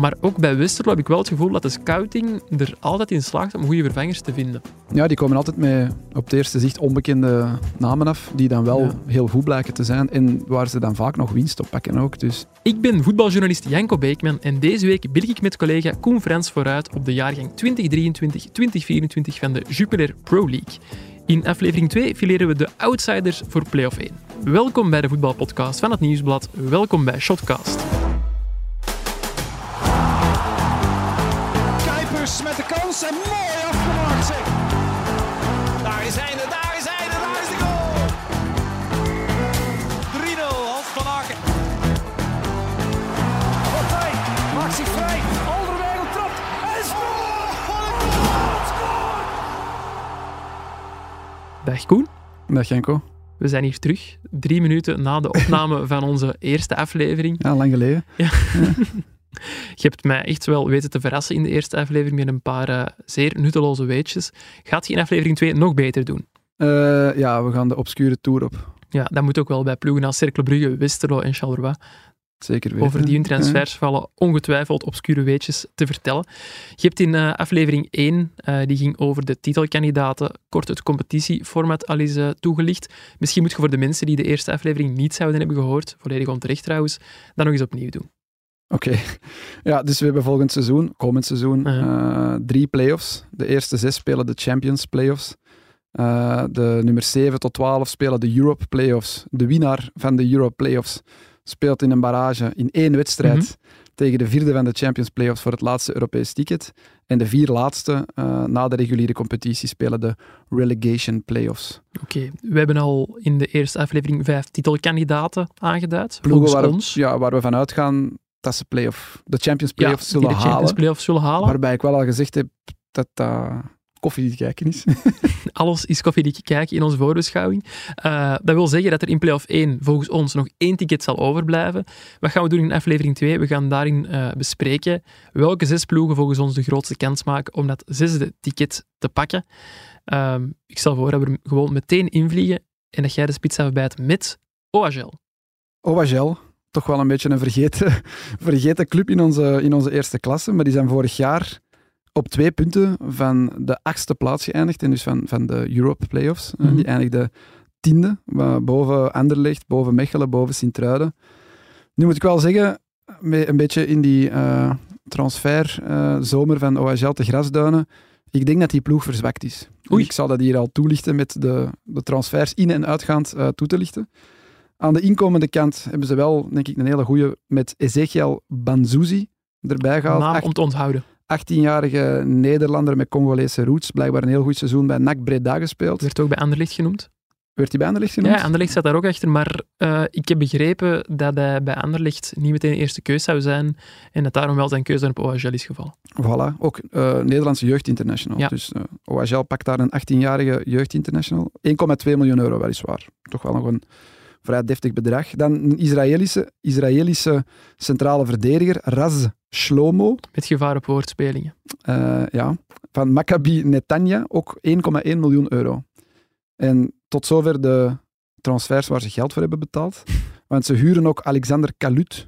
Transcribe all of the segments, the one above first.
Maar ook bij Westerlo heb ik wel het gevoel dat de scouting er altijd in slaagt om goede vervangers te vinden. Ja, die komen altijd met op het eerste zicht onbekende namen af, die dan wel Ja. heel goed blijken te zijn en waar ze dan vaak nog winst op pakken ook. Dus Ik ben voetbaljournalist Janko Beekman en deze week blik ik met collega Koen Frans vooruit op de jaargang 2023-2024 van de Jupiler Pro League. In aflevering 2 fileren we de outsiders voor play-off 1. Welkom bij de voetbalpodcast van het Nieuwsblad. Welkom bij Shotcast. Dag Koen, dag Janko. we zijn hier terug. Drie minuten na de opname van onze eerste aflevering. Ja, lang geleden. Je hebt mij echt wel weten te verrassen in de eerste aflevering met een paar eh, zeer nutteloze weetjes. Gaat je in aflevering 2 nog beter doen? Eh, ja, we gaan de obscure tour op. Ja, dat moet ook wel bij ploegen als Cercle Brugge, Westerlo en Charleroi. Zeker weten. Over die hun transfers vallen ongetwijfeld obscure weetjes te vertellen. Je hebt in eh, aflevering 1, eh, die ging over de titelkandidaten, kort het competitieformat al eens eh, toegelicht. Misschien moet je voor de mensen die de eerste aflevering niet zouden hebben gehoord, volledig onterecht trouwens, dat nog eens opnieuw doen. Oké. Ja, dus we hebben volgend seizoen, komend seizoen, eh, drie play-offs. De eerste zes spelen de Champions Playoffs. De nummer 7 tot 12 spelen de Europe Playoffs. De winnaar van de Europe Playoffs speelt in een barrage in één wedstrijd Mhm. tegen de vierde van de Champions Playoffs voor het laatste Europees ticket. En de vier laatste eh, na de reguliere competitie spelen de Relegation Playoffs. Oké, we hebben al in de eerste aflevering vijf titelkandidaten aangeduid. Ploegen waar, ons. Ja, waar we van uitgaan dat ze playoff, de Champions Playoffs die zullen de Champions halen. Playoffs zullen halen. Waarbij ik wel al gezegd heb dat dat koffie te kijken is. Alles is koffiedik kijken in onze voorbeschouwing. Eh, dat wil zeggen dat er in play-off 1 volgens ons nog één ticket zal overblijven. Wat gaan we doen in aflevering 2? We gaan daarin eh, bespreken welke zes ploegen volgens ons de grootste kans maken om dat zesde ticket te pakken. Ehm, ik stel voor dat we er gewoon meteen invliegen en dat jij de spits afbijt met OHL. OHL, toch wel een beetje een vergeten, vergeten club in onze, in onze eerste klasse, maar die zijn vorig jaar op twee punten van de achtste plaats geëindigd en dus van, van de Europe Playoffs. Eh, Mhm. Die eindigde tiende, boven Anderlecht, boven Mechelen, boven Sint-Truiden. Nu moet ik wel zeggen, met een beetje in die eh transferzomer van OHL te grasduinen, ik denk dat die ploeg verzwakt is. Oei. Ik zal dat hier al toelichten met de, de transfers in- en uitgaand eh, toe te lichten. Aan de inkomende kant hebben ze wel, denk ik, een hele goede met Ezekiel Banzuzi erbij gehaald. Naam om te onthouden. 18-jarige Nederlander met Congolese roots. Blijkbaar een heel goed seizoen bij NAC Breda gespeeld. Werd ook bij Anderlecht genoemd. Werd hij bij Anderlecht genoemd? Ja, Anderlecht staat daar ook achter, maar eh, ik heb begrepen dat hij bij Anderlecht niet meteen de eerste keus zou zijn en dat daarom wel zijn keuze op OHL is gevallen. Voilà, ook eh, Nederlandse jeugdinternational. Ja. Dus OHL pakt daar een 18-jarige jeugdinternational. 1,2 miljoen euro weliswaar. Toch wel nog een vrij deftig bedrag. Dan een Israëlische, Israëlische centrale verdediger, Raz Shlomo. Met gevaar op woordspelingen. Eh, ja, van Maccabi Netanya, ook 1,1 miljoen euro. En tot zover de transfers waar ze geld voor hebben betaald. Want ze huren ook Alexander Kalut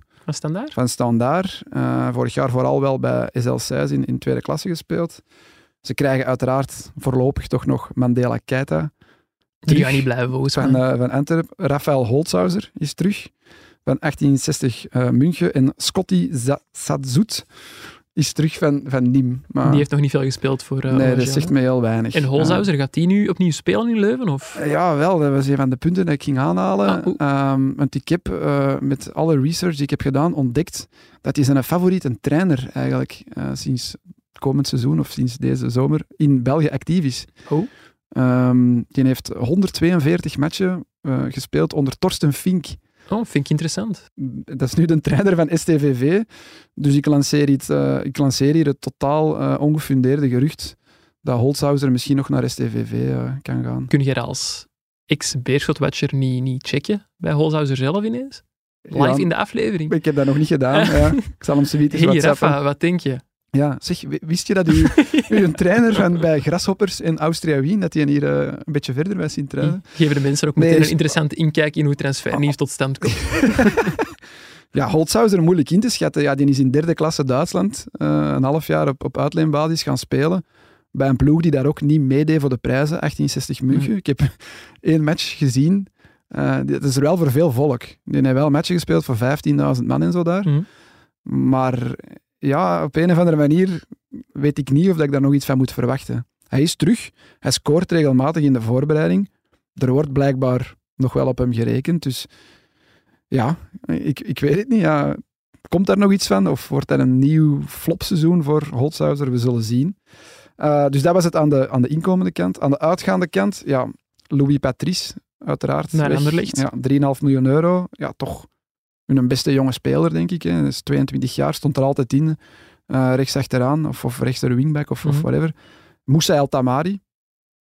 van Standaard. Eh, vorig jaar vooral wel bij SL Seis in, in tweede klasse gespeeld. Ze krijgen uiteraard voorlopig toch nog Mandela Keita Die gaan niet blijven volgens van, mij. eh van Antwerp. Rafael Holzhauser is terug van 1860 eh München. En Scotty Sadzoet is terug van, van Nîmes. Maar Die heeft nog niet veel gespeeld voor eh nee, dat zegt me heel weinig. En Holzhauser, gaat die nu opnieuw spelen in Leuven? Of? Eh, Ja, wel. Dat was een van de punten dat ik ging aanhalen. Ah. Ehm, want ik heb eh, met alle research die ik heb gedaan ontdekt dat hij zijn favoriete trainer eigenlijk eh, sinds komend seizoen of sinds deze zomer in België actief is. Oh. Ehm, die heeft 142 matchen eh, gespeeld onder Torsten Fink. Oh, vind ik interessant. Dat is nu de trainer van STVV. Dus ik lanceer, iets, eh, ik lanceer hier het totaal eh, ongefundeerde gerucht dat Holzhauser misschien nog naar STVV eh, kan gaan. Kun je dat als ex-Beerschot-watcher niet, niet checken bij Holzhauser zelf ineens? Live Ja, in de aflevering. Ik heb dat nog niet gedaan. ja. Ik zal hem zoiets Hey. Rafa, wat denk je? Ja, zeg, wist je dat u, een trainer van bij Grasshoppers in Austria Wien, dat hij hier eh, een beetje verder bij Sint-Truiden? Geven de mensen ook meteen is- een interessante inkijk in hoe transfernieuws tot stand komt. Ja, Holzhauser moeilijk in te schatten. Ja, die is in derde klasse Duitsland uh, een half jaar op, op uitleenbasis gaan spelen. Bij een ploeg die daar ook niet meedeed voor de prijzen, 1860 München. Mm. Ik heb één match gezien. Uh, dat is er wel voor veel volk. Die heeft wel matchen gespeeld voor 15.000 man en zo daar. Mm. Maar ja, op een of andere manier weet ik niet of ik daar nog iets van moet verwachten. Hij is terug. Hij scoort regelmatig in de voorbereiding. Er wordt blijkbaar nog wel op hem gerekend. Dus ja, ik, ik weet het niet. Ja, komt daar nog iets van? Of wordt dat een nieuw flopseizoen voor Holzhauser? We zullen zien. Uh, dus dat was het aan de, aan de inkomende kant. Aan de uitgaande kant, ja, Louis Patrice, uiteraard. Naar Anderlecht. Ja, 3,5 miljoen euro. Ja, toch een beste jonge speler, denk ik. Hij is 22 jaar, stond er altijd in. Uh, rechts achteraan, of, of rechts de wingback, of, mm -hmm. of mhm. whatever. Moussa El Tamari,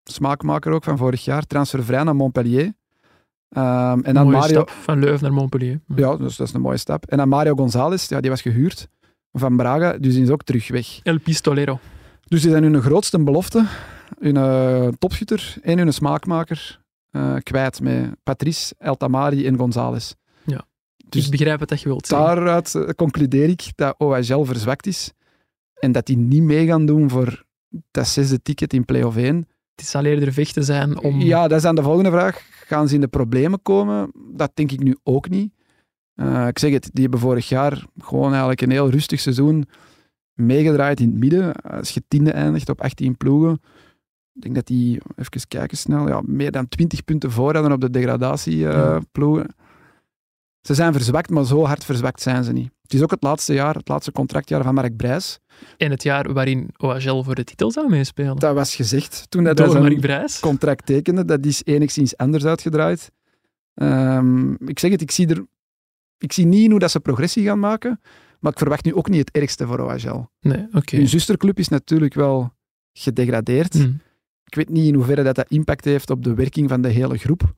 smaakmaker ook van vorig jaar, transfervrij naar Montpellier. Um, en dan Mario... stap van Leuven naar Montpellier. Ja, dus dat is een mooie stap. En dan Mario González, ja, die was gehuurd van Braga, dus die is ook terug weg. El Pistolero. Dus die zijn hun grootste belofte, hun uh, topschutter en hun smaakmaker uh, kwijt met Patrice, El Tamari en González. Dus ik begrijp wat je wilt zeggen. Daaruit uh, concludeer ik dat OHL verzwakt is en dat die niet mee gaan doen voor dat zesde ticket in play-off 1 het zal eerder vechten zijn om... Ja, dat is dan de volgende vraag. Gaan ze in de problemen komen? Dat denk ik nu ook niet. Uh, ik zeg het, die hebben vorig jaar gewoon eigenlijk een heel rustig seizoen meegedraaid in het midden. Als je tiende eindigt op 18 ploegen, ik denk dat die, even kijken snel, ja, meer dan 20 punten voor hadden op de degradatieploegen. Uh, ze zijn verzwakt, maar zo hard verzwakt zijn ze niet. Het is ook het laatste jaar, het laatste contractjaar van Mark Brijs. En het jaar waarin OHL voor de titel zou meespelen. Dat was gezegd toen hij zijn contract tekende. Dat is enigszins anders uitgedraaid. Um, ik zeg het, ik zie, er, ik zie niet hoe dat ze progressie gaan maken, maar ik verwacht nu ook niet het ergste voor OHL. Nee, oké. Hun zusterclub is natuurlijk wel gedegradeerd. Hmm. Ik weet niet in hoeverre dat, dat impact heeft op de werking van de hele groep.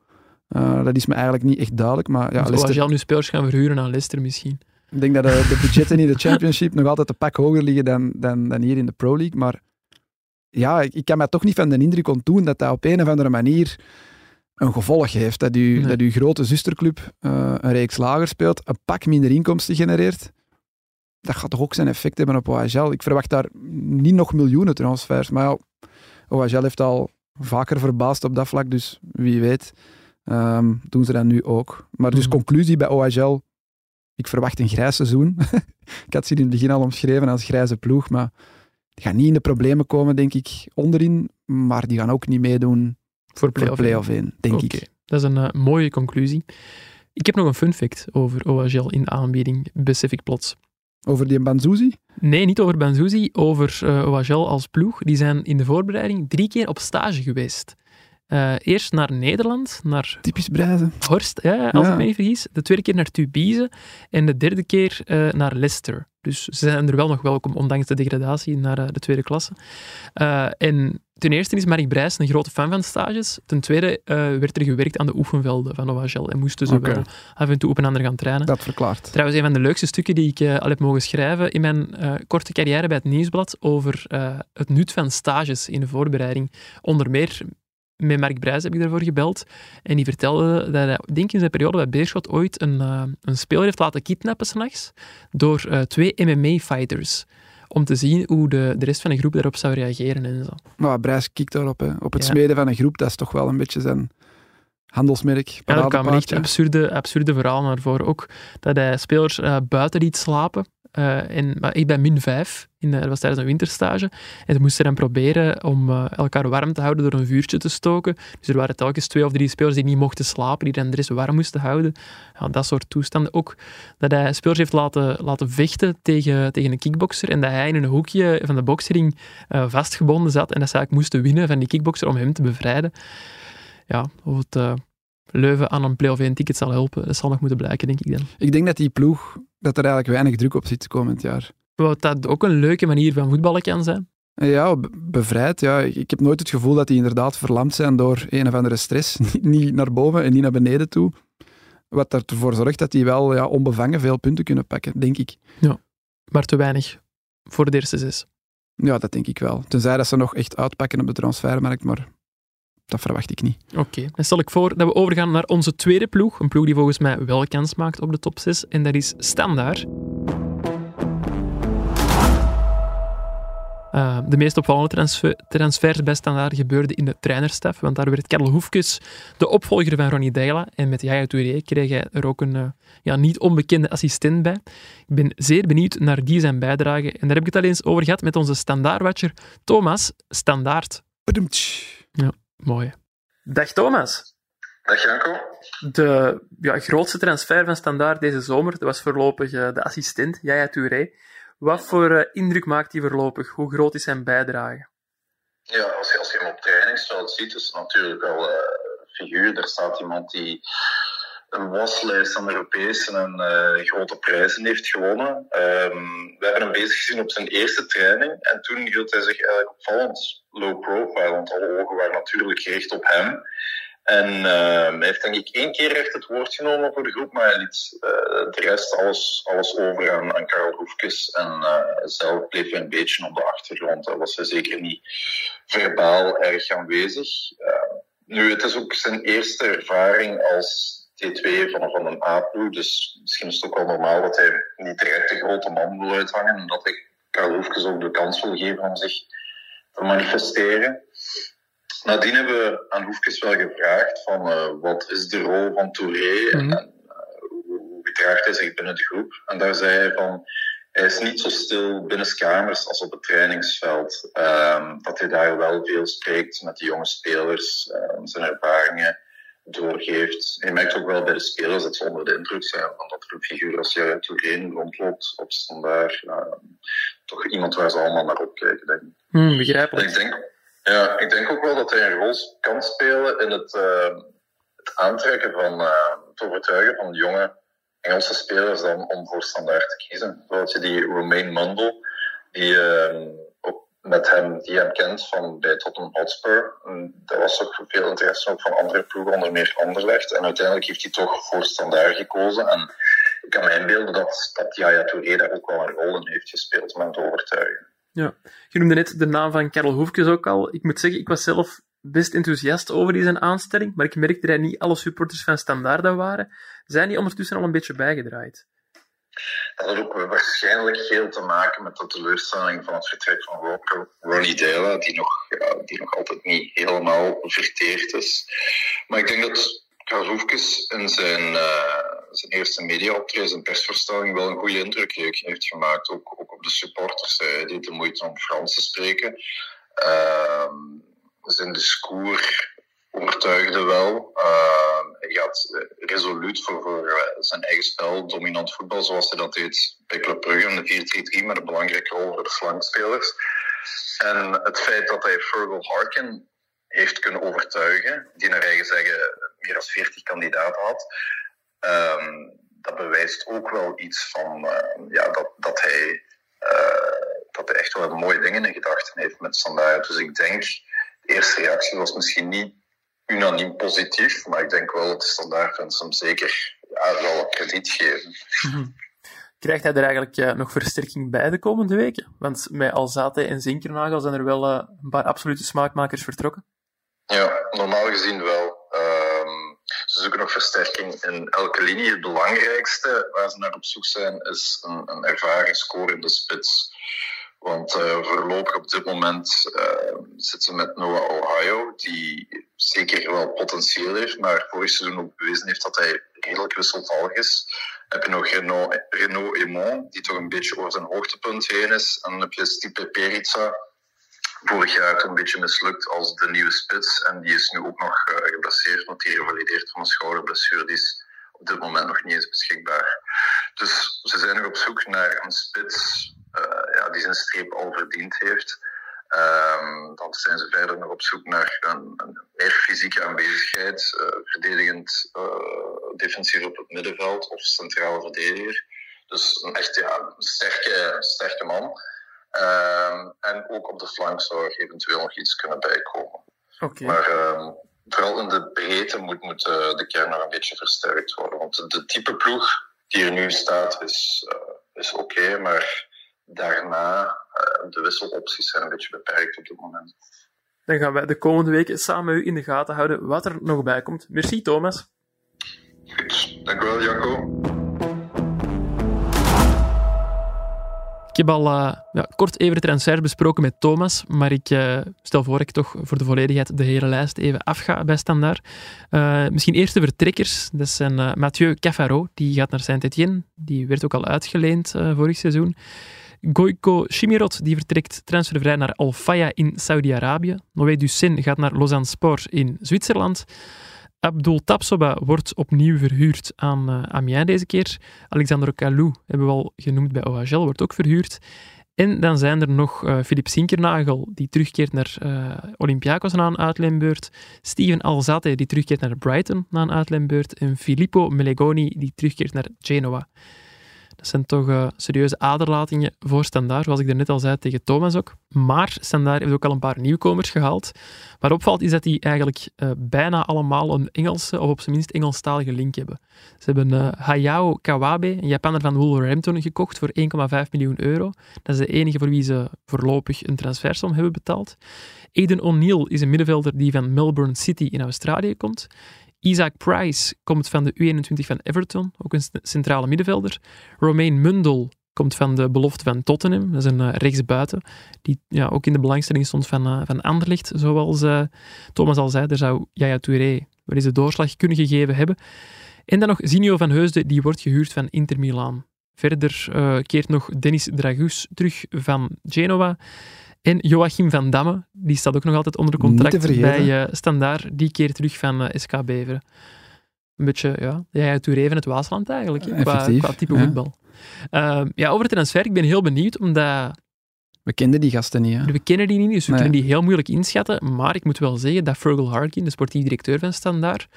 Uh, dat is me eigenlijk niet echt duidelijk. Maar ja, Leicester... Nu spelers gaan verhuren aan Leicester misschien. Ik denk dat de, de budgetten in de Championship nog altijd een pak hoger liggen dan, dan, dan hier in de Pro League. Maar ja, ik, ik kan me toch niet van de indruk ontdoen dat dat op een of andere manier een gevolg heeft. Dat u, dat uw grote zusterclub uh, een reeks lager speelt, een pak minder inkomsten genereert. Dat gaat toch ook zijn effect hebben op OHL. Ik verwacht daar niet nog miljoenen transfers. Maar ja, OHL heeft al vaker verbaasd op dat vlak, dus wie weet um, doen ze dat nu ook. Maar dus mhm. conclusie bij OHL, ik verwacht een grijs seizoen. ik had ze in het begin al omschreven als grijze ploeg, maar die gaan niet in de problemen komen, denk ik, onderin. Maar die gaan ook niet meedoen voor play-off play 1, denk ik. Dat is een uh, mooie conclusie. Ik heb nog een fun fact over OHL in de aanbieding, besef ik plots. Over die Banzuzi? Nee, niet over Banzuzi, over uh, eh, OHL als ploeg. Die zijn in de voorbereiding drie keer op stage geweest. Uh, eerst naar Nederland, naar Typisch Breizen. Horst, ja, als ja. ik me niet vergis. De tweede keer naar Tubize en de derde keer uh, naar Leicester. Dus ze zijn er wel nog welkom, ondanks de degradatie naar uh, de tweede klasse. en ten eerste is Mark Brijs een grote fan van stages. Ten tweede werd er gewerkt aan de oefenvelden van OHL en moesten ze okay. wel af en toe op een ander gaan trainen. Dat verklaart. Trouwens, een van de leukste stukken die ik al heb mogen schrijven in mijn korte carrière bij het Nieuwsblad over het nut van stages in de voorbereiding. Onder meer met Mark Brijs heb ik daarvoor gebeld. En die vertelde dat hij, denk in zijn periode bij Beerschot, ooit een, uh, een speler heeft laten kidnappen s'nachts door uh, twee MMA-fighters. Om te zien hoe de, de rest van de groep daarop zou reageren en zo. Maar Brijs kikt daarop. Hè. Op het ja. smeden van een groep, dat is toch wel een beetje zijn handelsmerk. Ja, er kwamen echt absurde, absurde verhalen naar voren. Ook dat hij spelers uh, buiten liet slapen. Maar ik ben min 5, in dat was tijdens een winterstage. En ze moesten dan proberen om uh, elkaar warm te houden door een vuurtje te stoken. Dus er waren telkens twee of drie spelers die niet mochten slapen, die dan de rest warm moesten houden. Ja, dat soort toestanden. Ook dat hij spelers heeft laten, laten vechten tegen, tegen een kickboxer en dat hij in een hoekje van de boksering uh, vastgebonden zat en dat ze eigenlijk moesten winnen van die kickboxer om hem te bevrijden. Ja, of Leuven aan een play-off 1 ticket zal helpen. Dat zal nog moeten blijken, denk ik dan. Ik denk dat die ploeg, dat er eigenlijk weinig druk op zit komend jaar. Wat dat ook een leuke manier van voetballen kan zijn. Ja, bevrijd. Ja. Ik heb nooit het gevoel dat die inderdaad verlamd zijn door een of andere stress. niet naar boven en niet naar beneden toe. Wat ervoor zorgt dat die wel ja, onbevangen veel punten kunnen pakken, denk ik. Ja, maar te weinig voor de eerste zes. Ja, dat denk ik wel. Tenzij dat ze nog echt uitpakken op de transfermarkt, maar dat verwacht ik niet. Oké, dan stel ik voor dat we overgaan naar onze tweede ploeg. Een ploeg die volgens mij wel kans maakt op de top 6. En dat is Standaard. Uh, de meest opvallende transfer, transfers bij Standaard gebeurden in de trainerstaf, want daar werd Karel Hoefkes de opvolger van Ronnie Deila. En met Jaya Touré kreeg hij er ook een uh, ja, niet onbekende assistent bij. Ik ben zeer benieuwd naar die zijn bijdrage. En daar heb ik het al eens over gehad met onze standaardwatcher Thomas Standaard. Ja, mooi. Dag Thomas. Dag Janko. De ja, grootste transfer van Standaard deze zomer dat was voorlopig uh, de assistent, Jaya Touré. Wat voor uh, indruk maakt hij voorlopig? Hoe groot is zijn bijdrage? Ja, als je, als je hem op trainingsveld ziet, is het natuurlijk wel uh, een figuur. Er staat iemand die een waslijst aan Europese en uh, grote prijzen heeft gewonnen. Um, we hebben hem bezig gezien op zijn eerste training en toen hield hij zich eigenlijk opvallend low profile, want alle ogen waren natuurlijk gericht op hem. En uh, hij heeft denk ik één keer echt het woord genomen voor de groep, maar hij liet uh, de rest alles, alles over aan, aan Karel Hoefkes. En uh, zelf bleef hij een beetje op de achtergrond. Hij was hij zeker niet verbaal erg aanwezig. nu, het is ook zijn eerste ervaring als T2 van, van een A-ploeg, dus misschien is het ook wel normaal dat hij niet direct de grote man wil uithangen en dat hij Karel Hoefkes ook de kans wil geven om zich te manifesteren. Nadien hebben we aan Hoefkes wel gevraagd van uh, wat is de rol van Touré en, en uh, hoe gedraagt hij zich binnen de groep. En daar zei hij van hij is niet zo stil binnen kamers als op het trainingsveld. Um, dat hij daar wel veel spreekt met de jonge spelers, um, zijn ervaringen doorgeeft. Je merkt ook wel bij de spelers dat ze onder de indruk zijn van dat er een figuur als Jaren Touré rondloopt op standaard. Uh, toch iemand waar ze allemaal naar opkijken, denk ik. Mm, begrijpelijk. Ik denk, ja, ik denk ook wel dat hij een rol kan spelen in het, uh, het aantrekken van, uh, het overtuigen van jonge Engelse spelers dan om voor standaard te kiezen. Zoals je die Romain Mundle, die ook met hem, die hem kent van bij Tottenham Hotspur. Er was ook veel interesse ook van andere ploegen, onder meer Anderlecht. En uiteindelijk heeft hij toch voor standaard gekozen. En ik kan me inbeelden dat, dat Yaya Touré daar ook wel een rol in heeft gespeeld om hem te overtuigen. Ja, je noemde net de naam van Karel Hoefkes ook al. Ik moet zeggen, ik was zelf best enthousiast over zijn aanstelling, maar ik merkte dat niet alle supporters van Standaard waren. Zijn die ondertussen al een beetje bijgedraaid? Dat had ook waarschijnlijk veel te maken met de teleurstelling van het vertrek van Ronnie Dela, die nog, die nog altijd niet helemaal verteerd is. Maar ik denk dat Karel Hoefkes in zijn, uh, zijn eerste mediaoptreden, zijn persverstelling, wel een goede indruk heeft gemaakt. Ook, ook op de supporters. Hij deed de moeite om Frans te spreken. Uh, zijn discours overtuigde wel. Uh, hij gaat resoluut voor, voor zijn eigen spel, dominant voetbal, zoals hij dat deed bij Club Brugge in de 4-3-3, met een belangrijke rol voor de flankspelers. En het feit dat hij Fergal Harkin heeft kunnen overtuigen, die naar eigen zeggen meer dan 40 kandidaten had, um, dat bewijst ook wel iets van uh, ja, dat, dat, hij, uh, dat hij echt wel mooie dingen in gedachten heeft met Standaard. Dus ik denk, de eerste reactie was misschien niet unaniem positief, maar ik denk wel dat de standaardfans hem zeker ja, wel krediet geven. Mm-hmm. Krijgt hij er eigenlijk uh, nog versterking bij de komende weken? Want met Alzate en Zinkernagel zijn er wel uh, een paar absolute smaakmakers vertrokken. Ja, normaal gezien wel. Um, ze zoeken nog versterking in elke linie. Het belangrijkste waar ze naar op zoek zijn is een, een ervaren scorende spits. Want uh, voorlopig op dit moment uh, zitten ze met Noah Ohio, die zeker wel potentieel heeft, maar vorig seizoen ook bewezen heeft dat hij redelijk wisselvallig is. Dan heb je nog Renault, Aymon, die toch een beetje over zijn hoogtepunt heen is. En dan heb je Stipe Perica, vorig jaar een beetje mislukt als de nieuwe spits. En die is nu ook nog uh, geblesseerd, want die revalideert van een schouderblessure. Die is op dit moment nog niet eens beschikbaar. Dus ze zijn nog op zoek naar een spits ja, die zijn streep al verdiend heeft. Um, dan zijn ze verder nog op zoek naar een, een meer fysieke aanwezigheid, uh, verdedigend uh, defensief op het middenveld of centrale verdediger. Dus een echt ja, een sterke, sterke man. Um, en ook op de flank zou er eventueel nog iets kunnen bijkomen. Okay. Maar um, vooral in de breedte moet, moet uh, de kern nog een beetje versterkt worden. Want de, de type ploeg die er nu staat is, is oké, okay, maar daarna, uh, de wisselopties zijn een beetje beperkt op dit moment. Dan gaan wij de komende weken samen u in de gaten houden wat er nog bij komt. Merci Thomas. Goed, dank u wel, Jacco. Ik heb al uh, ja, kort even de transfer besproken met Thomas, maar ik uh, stel voor dat ik toch voor de volledigheid de hele lijst even afga bij Standaard. Uh, misschien eerst de vertrekkers. Dat zijn Mathieu Cafaro, die gaat naar Saint-Etienne. Die werd ook al uitgeleend vorig seizoen. Goiko Chimirot die vertrekt transfervrij naar Al Faya in Saudi-Arabië. Noé Ducin gaat naar Lausanne Sport in Zwitserland. Abdul Tapsoba wordt opnieuw verhuurd aan uh, Amiens deze keer. Alexander Kalou, hebben we al genoemd bij OHL, wordt ook verhuurd. En dan zijn er nog uh, Philip Sinkernagel, die terugkeert naar uh, Olympiakos na een uitleenbeurt. Steven Alzate, die terugkeert naar Brighton na een uitleenbeurt. En Filippo Melegoni, die terugkeert naar Genoa. Dat zijn toch uh, serieuze aderlatingen voor Standaard, zoals ik net al zei tegen Thomas ook. Maar Standaard heeft ook al een paar nieuwkomers gehaald. Wat opvalt is dat die eigenlijk uh, bijna allemaal een Engelse, of op zijn minst Engelstalige link hebben. Ze hebben uh, Hayao Kawabe, een Japaner van Wolverhampton, gekocht voor 1,5 miljoen euro. Dat is de enige voor wie ze voorlopig een transfersom hebben betaald. Aiden O'Neill is een middenvelder die van Melbourne City in Australië komt. Isaac Price komt van de U21 van Everton, ook een centrale middenvelder. Romain Mundel komt van de belofte van Tottenham, dat is een uh, rechtsbuiten, die ja, ook in de belangstelling stond van, uh, van Anderlecht, zoals uh, Thomas al zei. Daar zou Yaya Touré wel eens de doorslag kunnen gegeven hebben. En dan nog Zinio van Heusden, die wordt gehuurd van Inter Milaan. Verder keert nog Dennis Dragus terug van Genoa. En Joachim van Damme, die staat ook nog altijd onder contract bij uh, Standaard. Die keert terug van uh, eh, SK Beveren. Een beetje, ja, ja Touré van het Waasland eigenlijk, qua, qua, type voetbal. Uh, ja, over het transfer, ik ben heel benieuwd, omdat... We kenden die gasten niet, hè? We kennen die niet, dus we kunnen die heel moeilijk inschatten. Maar ik moet wel zeggen dat Fergal Harkin, de sportief directeur van Standaard,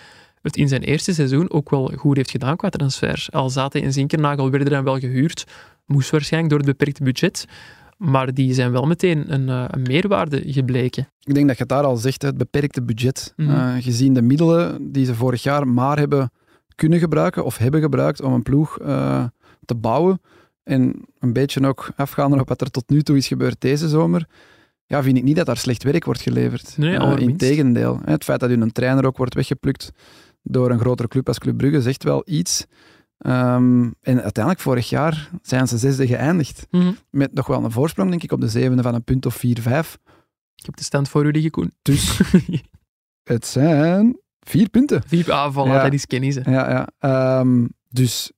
het in zijn eerste seizoen ook wel goed heeft gedaan qua transfer. Al zaten in Zinkernagel werden dan wel gehuurd, moest waarschijnlijk door het beperkte budget maar die zijn wel meteen een, eh, een, meerwaarde gebleken. Ik denk dat je het daar al zegt, het beperkte budget. Mm gezien de middelen die ze vorig jaar maar hebben kunnen gebruiken of hebben gebruikt om een ploeg uh, te bouwen. En een beetje ook afgaande op wat er tot nu toe is gebeurd deze zomer. Ja, vind ik niet dat daar slecht werk wordt geleverd. Nee, uh, Integendeel. Het feit dat een trainer ook wordt weggeplukt door een grotere club als Club Brugge zegt wel iets. Um, en uiteindelijk, vorig jaar, zijn ze zesde geëindigd. Mm Met nog wel een voorsprong, denk ik, op de zevende van een punt of vier, vijf. Ik heb de stand voor u liggen, Koen. Dus het zijn vier punten. Vier aanvallen, ja. dat is kennis. Ja, ja. Um, dus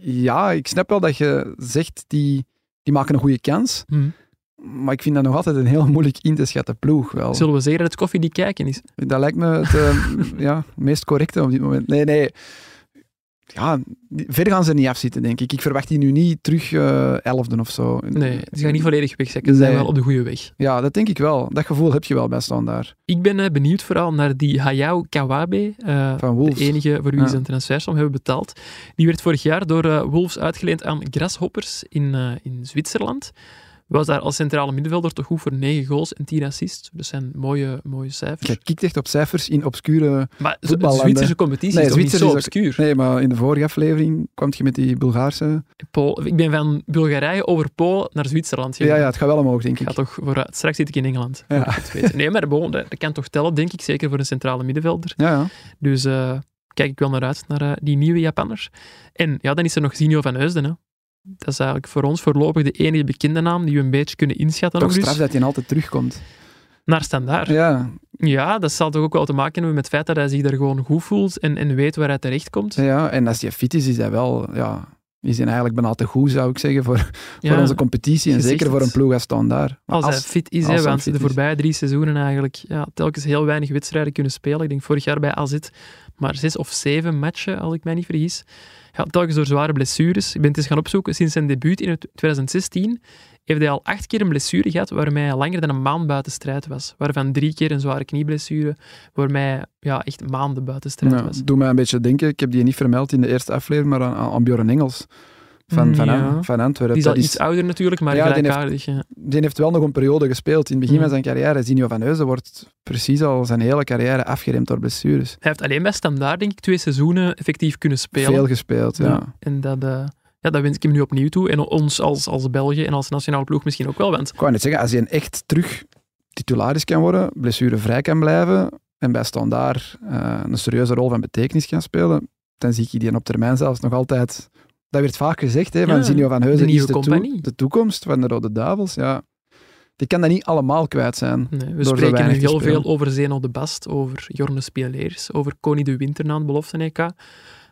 ja, ik snap wel dat je zegt, die, die maken een goede kans. Mm. Maar ik vind dat nog altijd een heel moeilijk in te schatten ploeg. Wel. Zullen we zeggen dat het koffie die kijken is? Dat lijkt me het uh, ja, meest correcte op dit moment. Nee, nee ja, verder gaan ze niet afzitten, denk ik. Ik verwacht die nu niet terug uh, elfde of zo. Nee, ze gaan niet volledig wegzekken. Ze zijn wel op de goede weg. Ja, dat denk ik wel. Dat gevoel heb je wel bij daar. Ik ben uh, benieuwd vooral naar die Hayao Kawabe, uh, Van Wolves. de enige voor wie ja. ze een transfersom hebben betaald. Die werd vorig jaar door Wolves uitgeleend aan Grasshoppers in, in Zwitserland was daar als centrale middenvelder toch goed voor 9 goals en 10 assists. Dat zijn mooie, mooie cijfers. Je kijkt echt op cijfers in obscure Maar de Zwitserse competitie nee, is niet zo obscuur? Nee, maar in de vorige aflevering kwam je met die Bulgaarse... Pool, ik ben van Bulgarije over Polen naar Zwitserland gegaan. Ja, ja, het gaat wel omhoog, denk ik. Gaat toch vooruit. Straks zit ik in Engeland. Ja. Nee, maar bon, dat, kan toch tellen, denk ik, zeker voor een centrale middenvelder. Ja, ja. Dus uh, kijk ik wel naar uit, naar uh, die nieuwe Japanners. En ja, dan is er nog Zinio van Heusden, hè dat is eigenlijk voor ons voorlopig de enige bekende naam die we een beetje kunnen inschatten. Toch straf dus. dat hij altijd terugkomt. Naar standaard. Ja. ja, dat zal toch ook wel te maken hebben met het feit dat hij zich daar gewoon goed voelt en, en weet waar hij terecht komt. Ja, en als hij fit is, is hij wel... Ja, is hij eigenlijk bijna te goed, zou ik zeggen, voor, voor onze competitie. En zeker voor een ploeg als standaard. Als, als, hij fit is, hè, want de voorbije drie seizoenen eigenlijk ja, telkens heel weinig wedstrijden kunnen spelen. Ik denk vorig jaar bij AZ maar zes of zeven matchen, als ik mij niet vergis. Ja, telkens door zware blessures. Ik ben het eens gaan opzoeken. Sinds zijn debuut in 2016 heeft hij al acht keer een blessure gehad waarmee hij langer dan een maand buiten strijd was. Waarvan drie keer een zware knieblessure, waarmee hij ja, echt maanden buiten strijd ja, was. Doe mij een beetje denken, ik heb die niet vermeld in de eerste aflevering, maar aan, aan Bjorn Engels van, van, ja. van Antwerpen. Die is al iets ouder natuurlijk, maar ja, gelijkaardig. Die heeft, die heeft wel nog een periode gespeeld. In het begin mm. van zijn carrière, Zinio van Heuzen wordt precies al zijn hele carrière afgeremd door blessures. Hij heeft alleen bij Standaard, denk ik, twee seizoenen effectief kunnen spelen. Veel gespeeld, ja. En dat... Uh, ja, dat wens ik hem nu opnieuw toe. En ons als, als België en als nationale ploeg misschien ook wel. Want... Ik wou net zeggen, als hij een echt terug titularis kan worden, blessurevrij kan blijven en bij Standaard eh, een serieuze rol van betekenis kan spelen, dan zie ik die op termijn zelfs nog altijd... Dat werd vaak gezegd, hè, van Ja, Zinio van Heuzen de is de, toekomst van de Rode Duivels. Ja, die kan dat niet allemaal kwijt zijn. Nee, we spreken nu heel veel over Zeno de Bast, over Jorne Spieleers, over Connie de Winter na het belofte EK.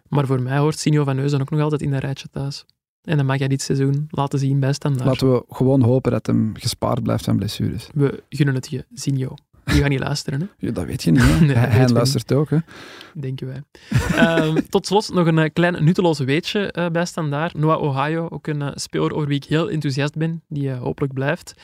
Maar voor mij hoort Sinjo van Neuzen ook nog altijd in dat rijtje thuis. En dan mag hij dit seizoen laten zien bij Standaard. Laten we gewoon hopen dat hem gespaard blijft van blessures. We gunnen het je, Sinjo. Die gaat niet luisteren, hè? Ja, dat weet je niet. Hè? Nee, hij luistert ook. Hè? denken wij. Ehm, tot slot nog een eh, klein nutteloos weetje eh, bij Standaard. Noah Ohio, ook een eh, speler over wie ik heel enthousiast ben, die hopelijk blijft.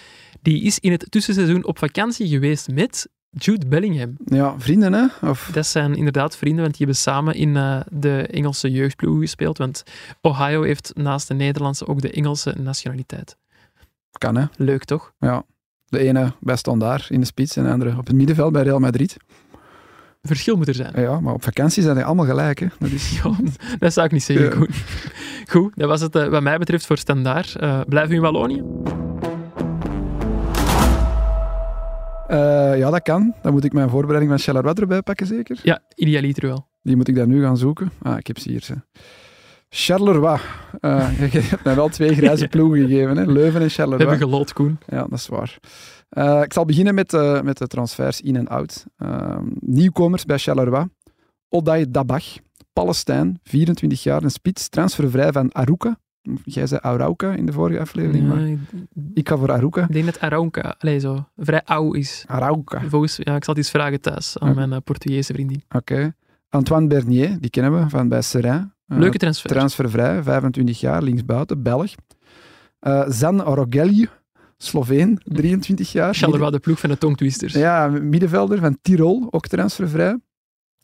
Die is in het tussenseizoen op vakantie geweest met Jude Bellingham. Ja, vrienden hè? Of, Dat zijn inderdaad vrienden, want die hebben samen in de Engelse jeugdploeg gespeeld. Want Ohio heeft naast de Nederlandse ook de Engelse nationaliteit. kan hè? Leuk toch? Ja. De ene bij Standaard in de spits en de andere op het middenveld bij Real Madrid. Verschil moet er zijn. Ja, maar op vakantie zijn die allemaal gelijk. Hè? Dat is... Ja, dat zou ik niet zeggen, Ja. Koen. Goed, dat was het eh, wat mij betreft voor Standaard. Eh blijven we in Wallonië? Eh, ja, dat kan. Dan moet ik mijn voorbereiding van Charleroi erbij pakken, zeker. Ja, idealiter wel. Die moet ik dan nu gaan zoeken. Ah, ik heb ze hier. Ze. Charleroi. Eh, je hebt mij wel twee grijze ploegen gegeven. Hè? Leuven en We Charleroi. hebben geloot, Koen. Ja, dat is waar. Eh, ik zal beginnen met, eh, met de transfers in en out. Ehm, nieuwkomers bij Charleroi. Oday Dabach, Palestijn, 24 jaar, een spits, transfervrij van Aruka. Jij zei Arauca in de vorige aflevering, Ja, maar ik ik ga voor Aruka. ik denk dat Araunca allee, zo, vrij oud is. Arauca, Volgens, ja, ik zal eens vragen thuis aan mijn Portugese vriendin. oké. Antoine Bernier, die kennen we van bij Seraing. Eh, Leuke transfer. Transfervrij, 25 jaar, linksbuiten, Belg. Eh Zan Rogelje, Sloveen, 23 jaar. Charleroi, de ploeg van de tongtwisters. Ja, middenvelder van Tirol, ook transfervrij.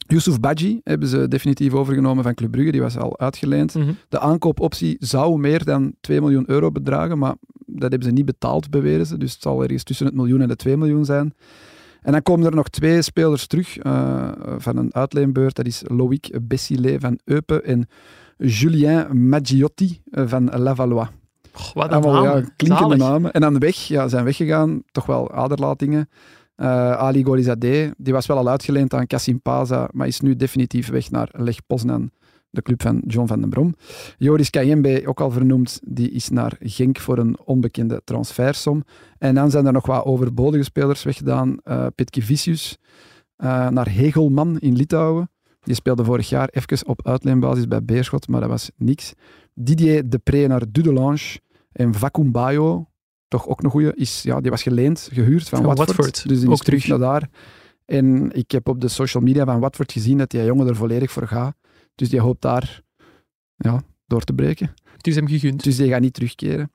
Yusuf Badji hebben ze definitief overgenomen van Club Brugge, die was al uitgeleend. Mhm. De aankoopoptie zou meer dan 2 miljoen euro bedragen, maar dat hebben ze niet betaald, beweren ze. Dus het zal ergens tussen het miljoen en de 2 miljoen zijn. En dan komen er nog twee spelers terug eh, van een uitleenbeurt. Dat is Loïc Bessile van Eupen en Julien Maggiotti eh, van Lavallois. Goh, wat een ja, namen. klinkende Zalig. namen. En aan de weg ja, zijn weggegaan, toch wel aderlatingen. Eh, Ali Golizadeh, die was wel al uitgeleend aan Kassim Paza, maar is nu definitief weg naar Leg Poznan, de club van John van den Brom. Joris Kayembe, ook al vernoemd, die is naar Genk voor een onbekende transfersom. En dan zijn er nog wat overbodige spelers weggedaan. Uh, Petke Vicius eh, naar Hegelman in Litouwen. Die speelde vorig jaar even op uitleenbasis bij Beerschot, maar dat was niks. Didier Depré naar Dudelange. En Vakumbayo, toch ook een goeie, is, ja, die was geleend, gehuurd van, Van Watford. Watford, Dus die ook is terug terug. naar daar. En ik heb op de social media van Watford gezien dat die jongen er volledig voor gaat. Dus die hoopt daar ja, door te breken. Het is hem gegund. Dus die gaat niet terugkeren.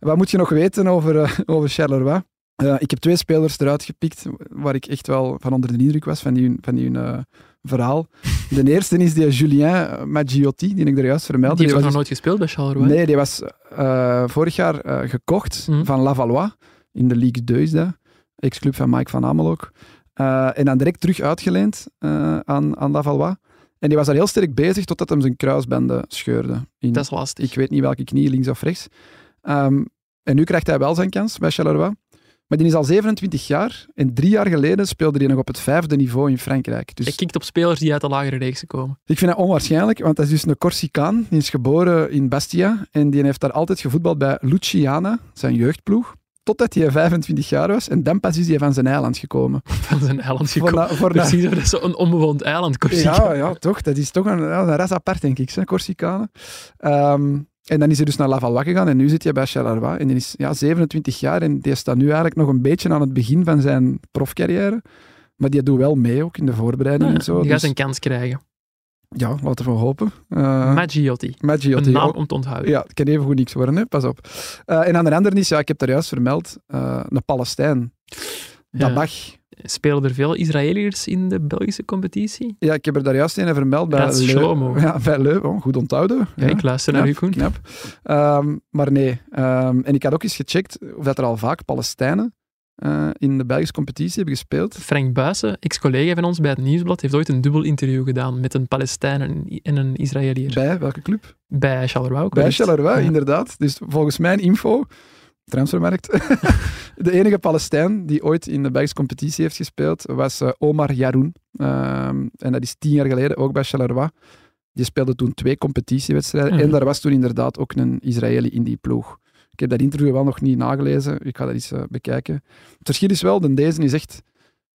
Wat moet je nog weten over, eh, over Charleroi? Eh, ik heb twee spelers eruit gepikt waar ik echt wel van onder de indruk was van die, van die eh, verhaal. De eerste is die Julien Maggiotti, die ik er juist vermeldde. Die heeft was nog dus- nooit gespeeld bij Charleroi. Nee, die was vorig jaar gekocht Mhm. van Lavallois. In de Ligue 2 is dat. Ex-club van Mike van Amelok. Eh, en dan direct terug uitgeleend aan, aan Lavallois. En die was daar heel sterk bezig totdat hem zijn kruisbanden scheurde. In, Dat is lastig. ik weet niet welke knie, links of rechts. Ehm, en nu krijgt hij wel zijn kans bij Charleroi. Maar die is al 27 jaar. En drie jaar geleden speelde hij nog op het vijfde niveau in Frankrijk. Dus Hij kikt op spelers die uit de lagere reeks komen. ik vind dat onwaarschijnlijk, want hij is dus een Corsicaan. Die is geboren in Bastia en die heeft daar altijd gevoetbald bij Luciana, zijn jeugdploeg. Totdat hij 25 jaar was en dan pas is hij van zijn eiland gekomen. Van zijn eiland Voor gekomen. na- voor na- Precies, dat is zo'n onbewoond eiland, Corsica. ja, ja, toch. Dat is toch een, een ras apart, denk ik, hè, Corsicanen. Ehm, en dan is hij dus naar Lavallois gegaan en nu zit hij bij Charleroi. En die is ja, 27 jaar en die staat nu eigenlijk nog een beetje aan het begin van zijn profcarrière. Maar die doet wel mee ook in de voorbereiding Ja, en zo. die gaat Dus, zijn kans krijgen. Ja, laten we hopen. Uh, Maggiotti. Maggiotti. Een naam om te onthouden. Ja, het kan even goed niks worden, hè? pas op. Eh, en aan de andere is, ja, ik heb daar juist vermeld, eh, een Palestijn. Ja. Dabach. Spelen er veel Israëliërs in de Belgische competitie? Ja, ik heb er daar juist een vermeld bij Shlomo. Ja, bij Leu. Oh, goed onthouden. Ja, ik luister naar u, Koen. Knap. Ehm, maar nee. Ehm, en ik had ook eens gecheckt of dat er al vaak Palestijnen eh, in de Belgische competitie hebben gespeeld. Frank Buijsen, ex-collega van ons bij het Nieuwsblad, heeft ooit een dubbel interview gedaan met een Palestijn en- en een Israëliër. Bij welke club? Bij Charleroi. Bij. Charleroi, Ja. inderdaad. Dus volgens mijn info, transfermarkt, De enige Palestijn die ooit in de Belgische competitie heeft gespeeld was eh, Omar Yaroun. Ehm, en dat is tien jaar geleden ook bij Charleroi. Die speelde toen twee competitiewedstrijden. Mhm. En daar was toen inderdaad ook een Israëli in die ploeg. Ik heb dat interview wel nog niet nagelezen. Ik ga dat eens eh, bekijken. Het verschil is wel, de deze is echt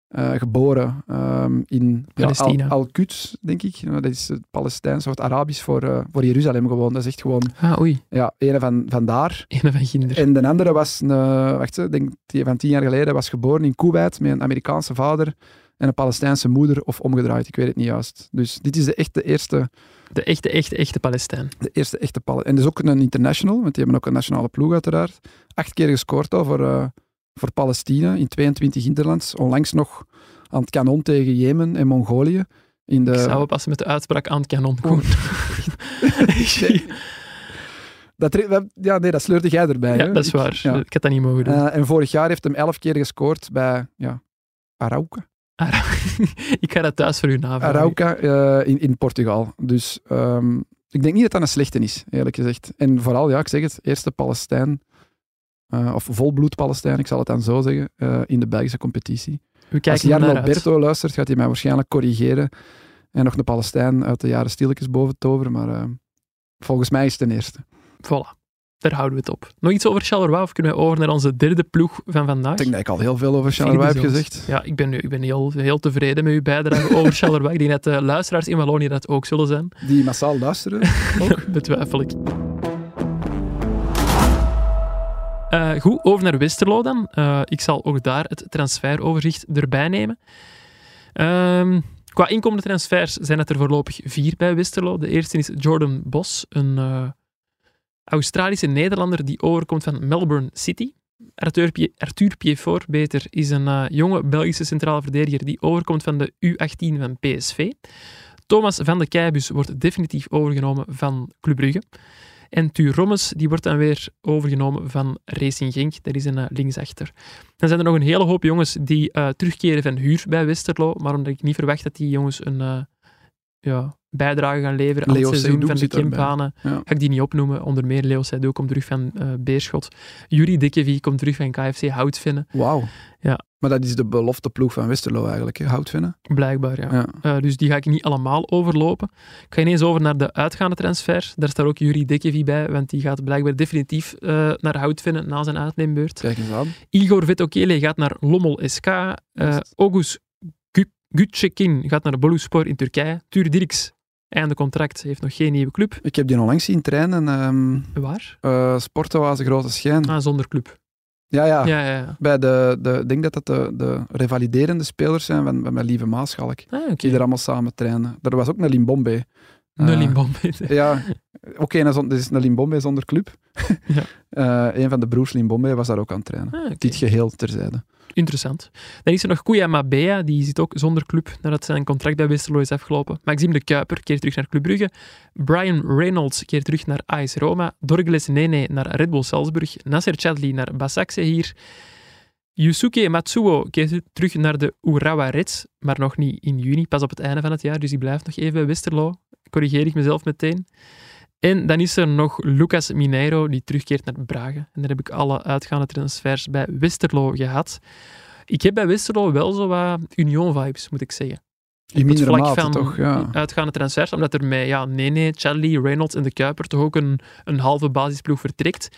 eh, geboren ehm, in ja, Palestina. Al- Al-Quds, denk ik. Nou, dat is het Palestijns of het Arabisch voor, eh, voor Jeruzalem gewoon. Dat is echt gewoon Ah, oei. ja, een van, van daar. Ene van Ginder. En de andere was, een, wacht, ik denk die van tien jaar geleden, was geboren in Kuwait met een Amerikaanse vader en een Palestijnse moeder, of omgedraaid, ik weet het niet juist. Dus dit is de echte eerste, De echte, echte, echte Palestijn. de eerste echte Palestijn. En dat is ook een international, want die hebben ook een nationale ploeg uiteraard. Acht keer gescoord al voor, eh, voor Palestina in 22 interlands. Onlangs nog aan het kanon tegen Jemen en Mongolië. In de, Ik zou oppassen met de uitspraak aan het kanon. Koen. dat, ja, nee, dat sleurde jij erbij. ja, hè? dat is Ik- waar. ja. Ik had dat niet mogen doen. Eh, en vorig jaar heeft hem elf keer gescoord bij ja, Arauca. Ik ga dat thuis voor u navragen. Arauca eh, in, in Portugal. Dus ehm, ik denk niet dat dat een slechte is, eerlijk gezegd. En vooral, ja, ik zeg het, eerste Palestijn, eh, of volbloed Palestijn, ik zal het dan zo zeggen, eh, in de Belgische competitie. Als Jan er. Alberto luistert, gaat hij mij waarschijnlijk corrigeren en nog een Palestijn uit de jaren stilletjes boven toveren, maar eh, volgens mij is het ten eerste. Voilà. Daar houden we het op. Nog iets over Charleroi of kunnen we over naar onze derde ploeg van vandaag? Ik denk dat ik al heel veel over Charleroi heb gezegd. Ja, ik ben, nu, ik ben heel, heel tevreden met uw bijdrage over Charleroi. Ik denk dat de luisteraars in Wallonië dat ook zullen zijn. Die massaal luisteren. ook. Betwijfel ik. Eh, goed, over naar Westerlo dan. Eh, ik zal ook daar het transferoverzicht erbij nemen. Ehm, qua inkomende transfers zijn het er voorlopig vier bij Westerlo. De eerste is Jordan Bos, een eh, Australische Nederlander die overkomt van Melbourne City. Arthur, Pie- Arthur beter, is een eh, jonge Belgische centrale verdediger die overkomt van de U18 van PSV. Thomas van de Keibus wordt definitief overgenomen van Club Brugge. En Tuur Rommes die wordt dan weer overgenomen van Racing Genk. Dat is een eh, linksachter. Dan zijn er nog een hele hoop jongens die eh, terugkeren van huur bij Westerlo. Maar omdat ik niet verwacht dat die jongens een ja, bijdrage gaan leveren aan Leo het seizoen van de. Kimpanen, Ja. ga ik die niet opnoemen. Onder meer Leo Seydoux komt terug van eh, Beerschot. Yuri Dikkevi komt terug van KFC Houtvinnen. Wauw. Ja. Maar dat is de belofte ploeg van Westerlo eigenlijk, hè? Houtvinnen. Blijkbaar, ja. Ja. Eh, dus die ga ik niet allemaal overlopen. Ik ga ineens over naar de uitgaande transfers. Daar staat ook Yuri Dikkevi bij, want die gaat blijkbaar definitief eh, naar Houtvinnen na zijn uitneembeurt. Kijk eens aan. Igor Vetokele gaat naar Lommel SK. eh Juist. Ogus Gu- Gutçekin gaat naar de Boluspor in Turkije. Tuur Dirks, einde contract, heeft nog geen nieuwe club. Ik heb die onlangs zien trainen. ehm Waar? eh Sportoase Grote Schijn. Ah, zonder club. Ja, ja. Ja, ja. Bij de, de, ik denk dat dat de, de revaliderende spelers zijn van, van mijn lieve Maaschalk. Ah, oké. Die er allemaal samen trainen. Er was ook een Limbombe. Nul Eh, in Bombay. Ja, oké, okay, dit is een Limbombe zonder club. Ja. Eh, een van de broers Limbombe was daar ook aan het trainen. Ah. Dit geheel terzijde. Interessant. Dan is er nog Kuya Mabea, die zit ook zonder club nadat zijn contract bij Westerlo is afgelopen. Maxime de Kuiper keert terug naar Club Brugge. Brian Reynolds keert terug naar AS Roma. Dorgles Nene naar Red Bull Salzburg. Nasser Chadli naar Basakse hier. Yusuke Matsuo keert terug naar de Urawa Reds, maar nog niet in juni, pas op het einde van het jaar, dus die blijft nog even bij Westerlo. Corrigeer ik mezelf meteen. En dan is er nog Lucas Mineiro, die terugkeert naar Brage. En daar heb ik alle uitgaande transfers bij Westerlo gehad. Ik heb bij Westerlo wel zo wat Union-vibes, moet ik zeggen. In het vlak mate, van toch? Ja. uitgaande transfers, omdat er met ja, Nene, Charlie, Reynolds en de Kuiper toch ook een, een halve basisploeg vertrekt.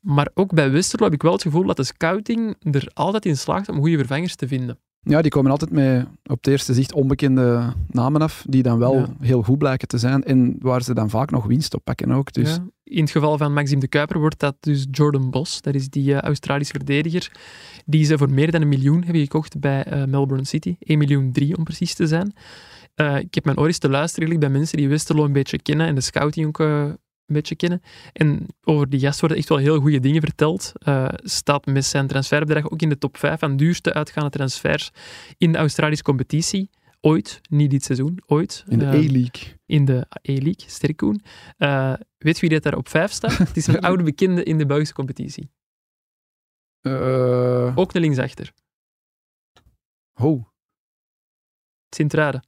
Maar ook bij Westerlo heb ik wel het gevoel dat de scouting er altijd in slaagt om goede vervangers te vinden. Ja, die komen altijd met op het eerste zicht onbekende namen af, die dan wel Ja. heel goed blijken te zijn en waar ze dan vaak nog winst op pakken ook. Dus Ja. In het geval van Maxime de Kuiper wordt dat dus Jordan Bos. Dat is die eh, Australische verdediger die ze voor meer dan een miljoen hebben gekocht bij eh, Melbourne City. 1 miljoen 3 om precies te zijn. Eh, ik heb mijn oortjes te luisteren bij mensen die Westerlo een beetje kennen en de scouting ook eh, een beetje kennen. En over die gast worden echt wel heel goede dingen verteld. Eh, staat met zijn transferbedrag ook in de top 5 van duurste uitgaande transfers in de Australische competitie. Ooit, niet dit seizoen, ooit. in de Eh, A-League. in de E-League, Sterkoen. Eh weet wie dat daar op 5 staat? Het is een oude bekende in de Belgische competitie. Ook een linksachter. oh. Sint-Truiden.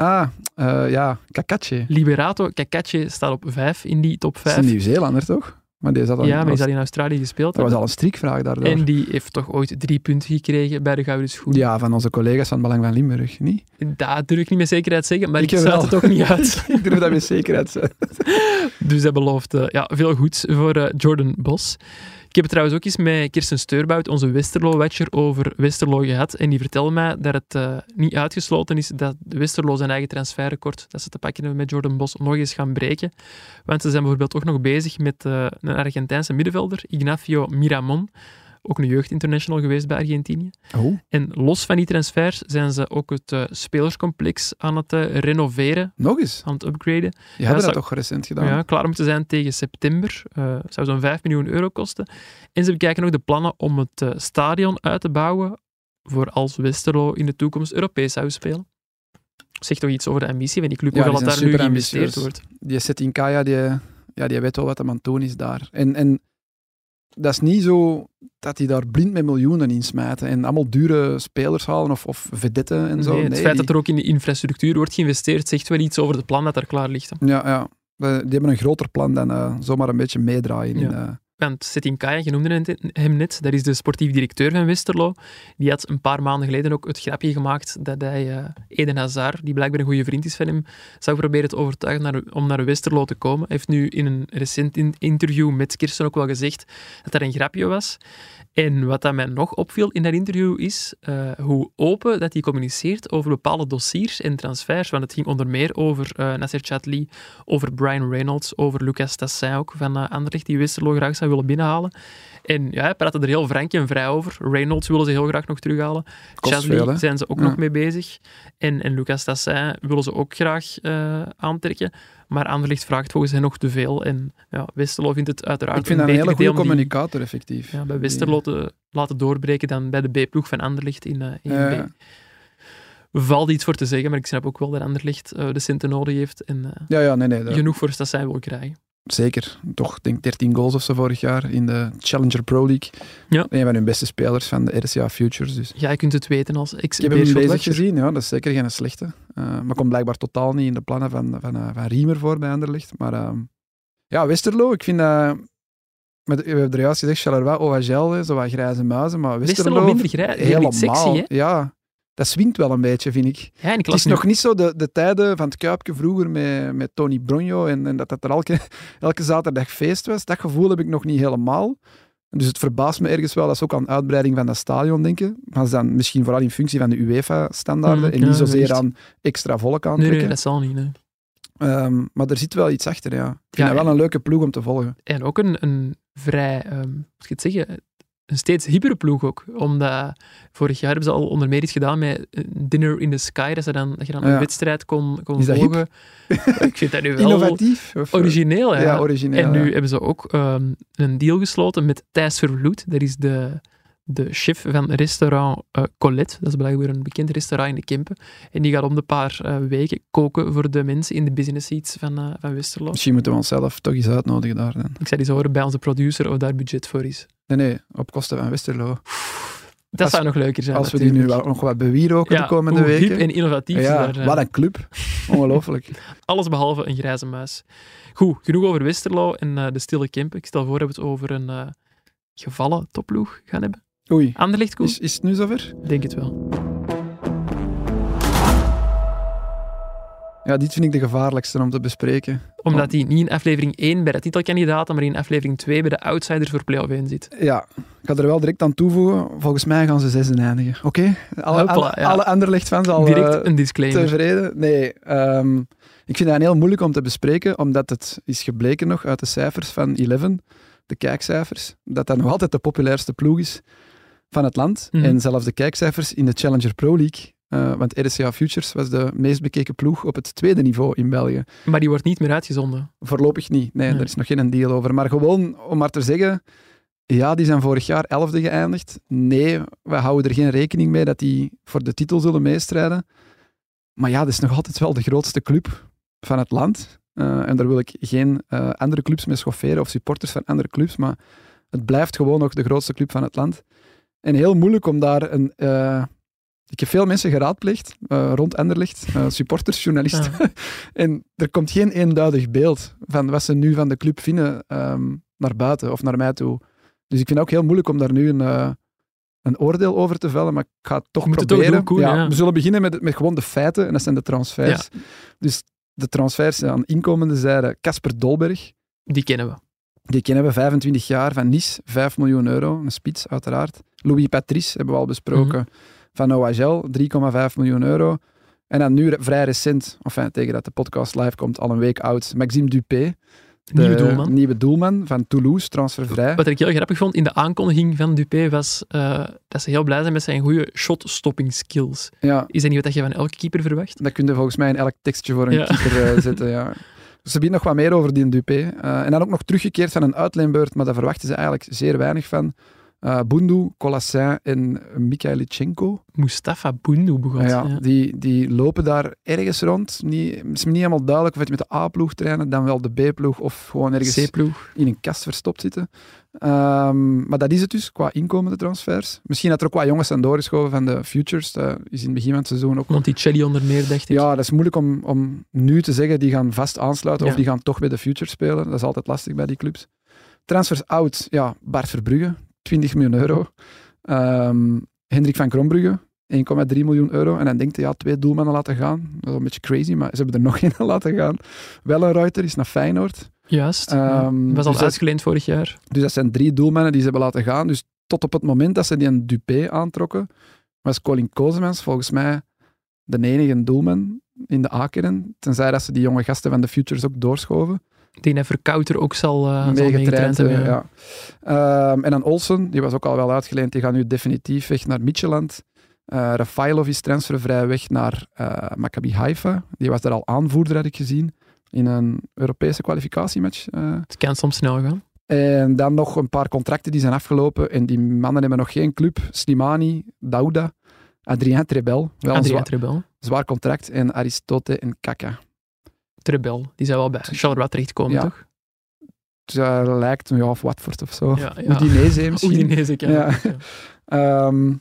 Ah, eh, ja, Kakatje. Liberato Kakatje staat op 5 in die top Dat is 5. een Nieuw-Zeelander, toch? Maar die zat al Ja, maar die zal in Australië gespeeld Dat was al een strikvraag daardoor. En die heeft toch ooit drie punten gekregen bij de Gouden Schoen. Ja, van onze collega's van Belang van Limburg, niet? Dat durf ik niet met zekerheid zeggen, maar ik, Ik sluit het ook niet uit. ik durf dat met zekerheid te zeggen. Dus dat belooft eh, ja, veel goeds voor eh, Jordan Bos. Ik heb het trouwens ook eens met Kirsten Steurbout, onze Westerlo-watcher, over Westerlo gehad. En die vertelde mij dat het eh, niet uitgesloten is dat Westerlo zijn eigen transferrecord, dat ze te pakken hebben met Jordan Bos, nog eens gaan breken. Want ze zijn bijvoorbeeld ook nog bezig met eh, een Argentijnse middenvelder, Ignacio Miramon. Ook een jeugdinternational geweest bij Argentinië. Oh, En los van die transfers zijn ze ook het eh, spelerscomplex aan het eh, renoveren, nog eens. aan het upgraden. Je hebt zou- dat toch recent gedaan? Ja, klaar moeten zijn tegen september. Eh zou zo'n 5 miljoen euro kosten. En ze bekijken ook de plannen om het stadion uit te bouwen voor als Westerlo in de toekomst Europees zou spelen. Zegt toch iets over de ambitie van die club, Ja, hoeveel dat daar nu geïnvesteerd wordt. Die Setin Kaya, die, ja, die weet wel wat hij aan het doen is daar. En, en dat is niet zo dat hij daar blind met miljoenen in smijten en allemaal dure spelers halen of, of vedetten en zo. Nee, het Nee, feit die- dat er ook in de infrastructuur wordt geïnvesteerd, zegt wel iets over het plan dat daar klaar ligt. hè. Ja, ja. Die hebben een groter plan dan eh, zomaar een beetje meedraaien. In, Ja. Want Setin Kaya, je noemde hem net, dat is de sportief directeur van Westerlo. Die had een paar maanden geleden ook het grapje gemaakt dat hij eh, Eden Hazard, die blijkbaar een goede vriend is van hem, zou proberen te overtuigen om naar Westerlo te komen. Hij heeft nu in een recent in- interview met Kirsten ook wel gezegd dat dat een grapje was. En wat dat mij nog opviel in dat interview is eh, hoe open dat hij communiceert over bepaalde dossiers en transfers. Want het ging onder meer over eh Nasser Chatli, over Brian Reynolds, over Lucas Tassin ook van uh, Anderlecht, die Westerlo graag zou willen binnenhalen. En ja, hij praatte er heel frank en vrij over. Reynolds willen ze heel graag nog terughalen. Hè? zijn ze ook Ja. nog mee bezig. En, en Lucas Tassin willen ze ook graag eh, aantrekken. Maar Anderlecht vraagt volgens hen nog te veel. En ja, Westerlo vindt het uiteraard ik vind dat een beter hele goede communicator, effectief. ja, bij Westerlo te laten doorbreken dan bij de B-ploeg van Anderlecht in, eh in Ja. B. Valt iets voor te zeggen, maar ik snap ook wel dat Anderlecht eh, de centen nodig heeft en Ja, ja, nee, nee. dat- genoeg voor Stassijn wil krijgen. Zeker. Toch, denk 13 goals of zo vorig jaar in de Challenger Pro League. Ja. Een van hun beste spelers van de RCA Futures. Dus. Ja, je kunt het weten als ex Ik heb hem bezig gezien, ja, dat is zeker geen slechte. Eh, maar komt blijkbaar totaal niet in de plannen van, van, eh, van Riemer voor bij Anderlecht. Maar ehm, ja, Westerlo, ik vind dat... Met, we hebben er juist gezegd, Charleroi, hè, zo wat grijze muizen, maar Westerlo... Westerlo minder grijs, helemaal. sexy, hè? Ja, dat swingt wel een beetje, vind ik. Ja, en ik Het is nu- nog niet zo de, de tijden van het Kuipje vroeger met, met Tony Bronjo en, en dat dat er elke, elke zaterdag feest was. Dat gevoel heb ik nog niet helemaal. Dus het verbaast me ergens wel dat ze ook aan uitbreiding van dat stadion denken. Maar ze dan misschien vooral in functie van de UEFA-standaarden Mm, en ja, niet zozeer aan extra volk Nee, aantrekken. nee, dat zal niet. nee. Ehm, maar er zit wel iets achter, ja. Ik vind Ja, dat wel een leuke ploeg om te volgen. En ook een, een vrij, hoe moet ik het zeggen, een steeds hippere ploeg ook. Omdat vorig jaar hebben ze al onder meer iets gedaan met Dinner in the Sky, dat, ze dan, dat je dan Ja. een wedstrijd kon, kon volgen. ik vind dat nu wel Innovatief? Of, eh, origineel. Ja. Ja, origineel. En nu ja. hebben ze ook ehm, een deal gesloten met Thijs Vervloed. Dat is de, de chef van restaurant eh, Colette. Dat is blijkbaar een bekend restaurant in de Kempen. En die gaat om de paar eh, weken koken voor de mensen in de business seats van, van Westerlo. Misschien moeten we onszelf toch eens uitnodigen daar dan. Ik zou eens horen bij onze producer of daar budget voor is. Nee, nee, op kosten van Westerlo. Dat Als- zou nog leuker zijn. Als we die nu wel nog wat bewieroken ja, de komende hoe weken. hip en innovatief ja, daar. wat een club. Ongelooflijk. Alles behalve een grijze muis. Goed, genoeg over Westerlo en eh, de stille Kempen. Ik stel voor dat we het over een eh, gevallen topploeg gaan hebben. Oei. Anderlecht, Koen? Is, is het nu zover? Denk het wel. Ja, dit vind ik de gevaarlijkste om te bespreken. Omdat hij niet in aflevering 1 bij de titelkandidaten, maar in aflevering 2 bij de outsiders voor play-off 1 zit. Ja, ik ga er wel direct aan toevoegen. Volgens mij gaan ze zesde eindigen. Oké? Alle, Hopla, alle, ja. alle Anderlecht-fans al Direct eh, een disclaimer. tevreden? Nee. ehm, ik vind dat heel moeilijk om te bespreken, omdat het is gebleken nog uit de cijfers van Eleven, de kijkcijfers, dat dat nog altijd de populairste ploeg is van het land. Mhm. En zelfs de kijkcijfers in de Challenger Pro League, eh, want RCA Futures was de meest bekeken ploeg op het tweede niveau in België. Maar die wordt niet meer uitgezonden. Voorlopig niet. Nee, Nee. daar is nog geen deal over. Maar gewoon om maar te zeggen, ja, die zijn vorig jaar elfde geëindigd. Nee, we houden er geen rekening mee dat die voor de titel zullen meestrijden. Maar ja, dat is nog altijd wel de grootste club van het land. Eh, en daar wil ik geen eh, andere clubs mee schofferen of supporters van andere clubs, maar het blijft gewoon nog de grootste club van het land. En heel moeilijk om daar een, ik heb veel mensen geraadpleegd uh, rond Enderlicht, uh, supporters, journalisten. En er komt geen eenduidig beeld van wat ze nu van de club vinden ehm, naar buiten of naar mij toe. Dus ik vind het ook heel moeilijk om daar nu een, uh, een oordeel over te vellen, maar ik ga het toch het proberen. doen, Koen, ja. We zullen beginnen met, met gewoon de feiten, en dat zijn de transfers. Dus de transfers aan inkomende zijde, Casper Dolberg. Die kennen we. Die kennen we, 25 jaar, van Nice, 5 miljoen euro, een spits uiteraard. Louis Patrice hebben we al besproken, Mhm. Van OHL, 3,5 miljoen euro. En dan nu vrij recent, enfin, tegen dat de podcast live komt, al een week oud, Maxime Dupé. De Nieuwe doelman. nieuwe doelman van Toulouse, transfervrij. Wat ik heel grappig vond in de aankondiging van Dupé was eh, dat ze heel blij zijn met zijn goede shot-stopping skills. Ja, Is dat niet wat je van elke keeper verwacht? dat kun je volgens mij in elk tekstje voor een Ja. keeper eh, zetten. Ja. Dus ze bieden nog wat meer over die Dupé. Eh, en dan ook nog teruggekeerd van een uitleenbeurt, maar daar verwachten ze eigenlijk zeer weinig van. Eh Bundu, Colassin en Mikhailichenko. Mustafa Bundu begon. Ja, ja. Die, die lopen daar ergens rond. Niet, het is me niet helemaal duidelijk of het met de A-ploeg trainen, dan wel de B-ploeg of gewoon ergens C-ploeg. in een kast verstopt zitten. Ehm, maar dat is het dus, qua inkomende transfers. Misschien dat er ook wat jongens zijn doorgeschoven van de Futures. Dat is in het begin van het seizoen ook Monticelli onder meer, dacht ik. ja, dat is moeilijk om, om nu te zeggen, die gaan vast aansluiten Ja. of die gaan toch bij de Future spelen. Dat is altijd lastig bij die clubs. Transfers out, ja, Bart Verbrugge, 20 miljoen euro. Ehm, Hendrik van Krombrugge, 1,3 miljoen euro. En dan denkt hij, ja, twee doelmannen laten gaan. Dat is wel een beetje crazy, maar ze hebben er nog één laten gaan. Wel een Reuter is naar Feyenoord. Juist. Ehm, was al dus uitgeleend vorig jaar. Dus dat zijn drie doelmannen die ze hebben laten gaan. Dus tot op het moment dat ze die een Dupé aantrokken, was Colin Kozemans volgens mij de enige doelman in de A-kern. Tenzij dat ze die jonge gasten van de Futures ook doorschoven. Ik denk dat Verkouter ook zal, uh, zal meegetraind hebben. Ja. Ehm, en dan Olsen, die was ook al wel uitgeleend. Die gaat nu definitief weg naar Midtjylland. Uh, Rafailov is transfervrij weg naar uh, Maccabi Haifa. Die was daar al aanvoerder, had ik gezien, in een Europese kwalificatiematch. Uh, Het kan soms snel gaan. en dan nog een paar contracten die zijn afgelopen. En die mannen hebben nog geen club. Slimani, Dauda, Adrien Trebel. Wel Adrien Trebel. zwaar contract. En Aristote en Kaka. Trebel, die zou wel bij Charleroi terechtkomen, Ja. toch? Dus dat lijkt ja, of Watford of zo. Ja, ja. Udinese misschien. Udinese, Ja. ja. Ehm,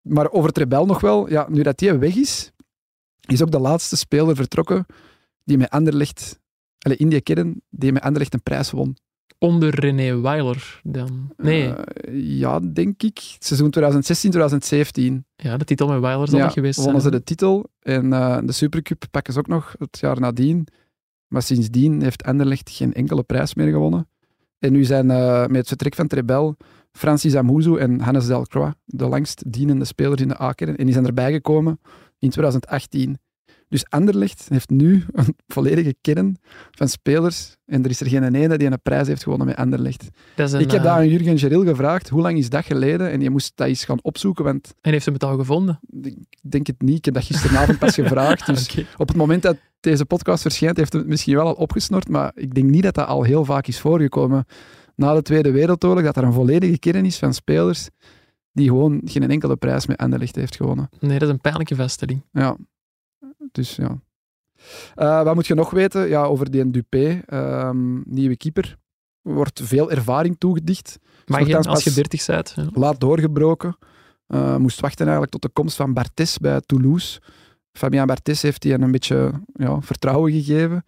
maar over Trebel nog wel. Ja, nu dat hij weg is, is ook de laatste speler vertrokken die met Anderlecht, alle in die kern, die met Anderlecht een prijs won. Onder René Weiler dan. Nee, Eh, ja, denk ik. Seizoen 2016, 2017. ja, de titel met Weiler zal ja, dat geweest zijn. wonnen ze de titel. En eh, de Supercup pakken ze ook nog het jaar nadien. Maar sindsdien heeft Anderlecht geen enkele prijs meer gewonnen. En nu zijn eh, met het vertrek van Trebel Francis Amuzu en Hannes Delcroix de langst dienende spelers in de A-kern. En die zijn erbij gekomen in 2018. Dus Anderlecht heeft nu een volledige kern van spelers. En er is er geen ene die een prijs heeft gewonnen met Anderlecht. Een, ik heb eh, daar aan Jurgen Geril gevraagd, hoe lang is dat geleden? En je moest dat eens gaan opzoeken, want En heeft ze het al gevonden? ik denk het niet. Ik heb dat gisteravond pas gevraagd. Dus op het moment dat deze podcast verschijnt, heeft het misschien wel al opgesnort. Maar ik denk niet dat dat al heel vaak is voorgekomen. Na de Tweede Wereldoorlog, dat er een volledige kern is van spelers die gewoon geen enkele prijs met Anderlecht heeft gewonnen. Nee, dat is een pijnlijke vaststelling. Ja. Dus ja. Eh, wat moet je nog weten? Ja, over die Dupé, ehm, nieuwe keeper. Er wordt veel ervaring toegedicht. Maar nogthans als je pas- 30 bent. Ja. laat doorgebroken. Eh, moest wachten eigenlijk tot de komst van Bartes bij Toulouse. Fabian Bartes heeft hij een beetje ja, vertrouwen gegeven.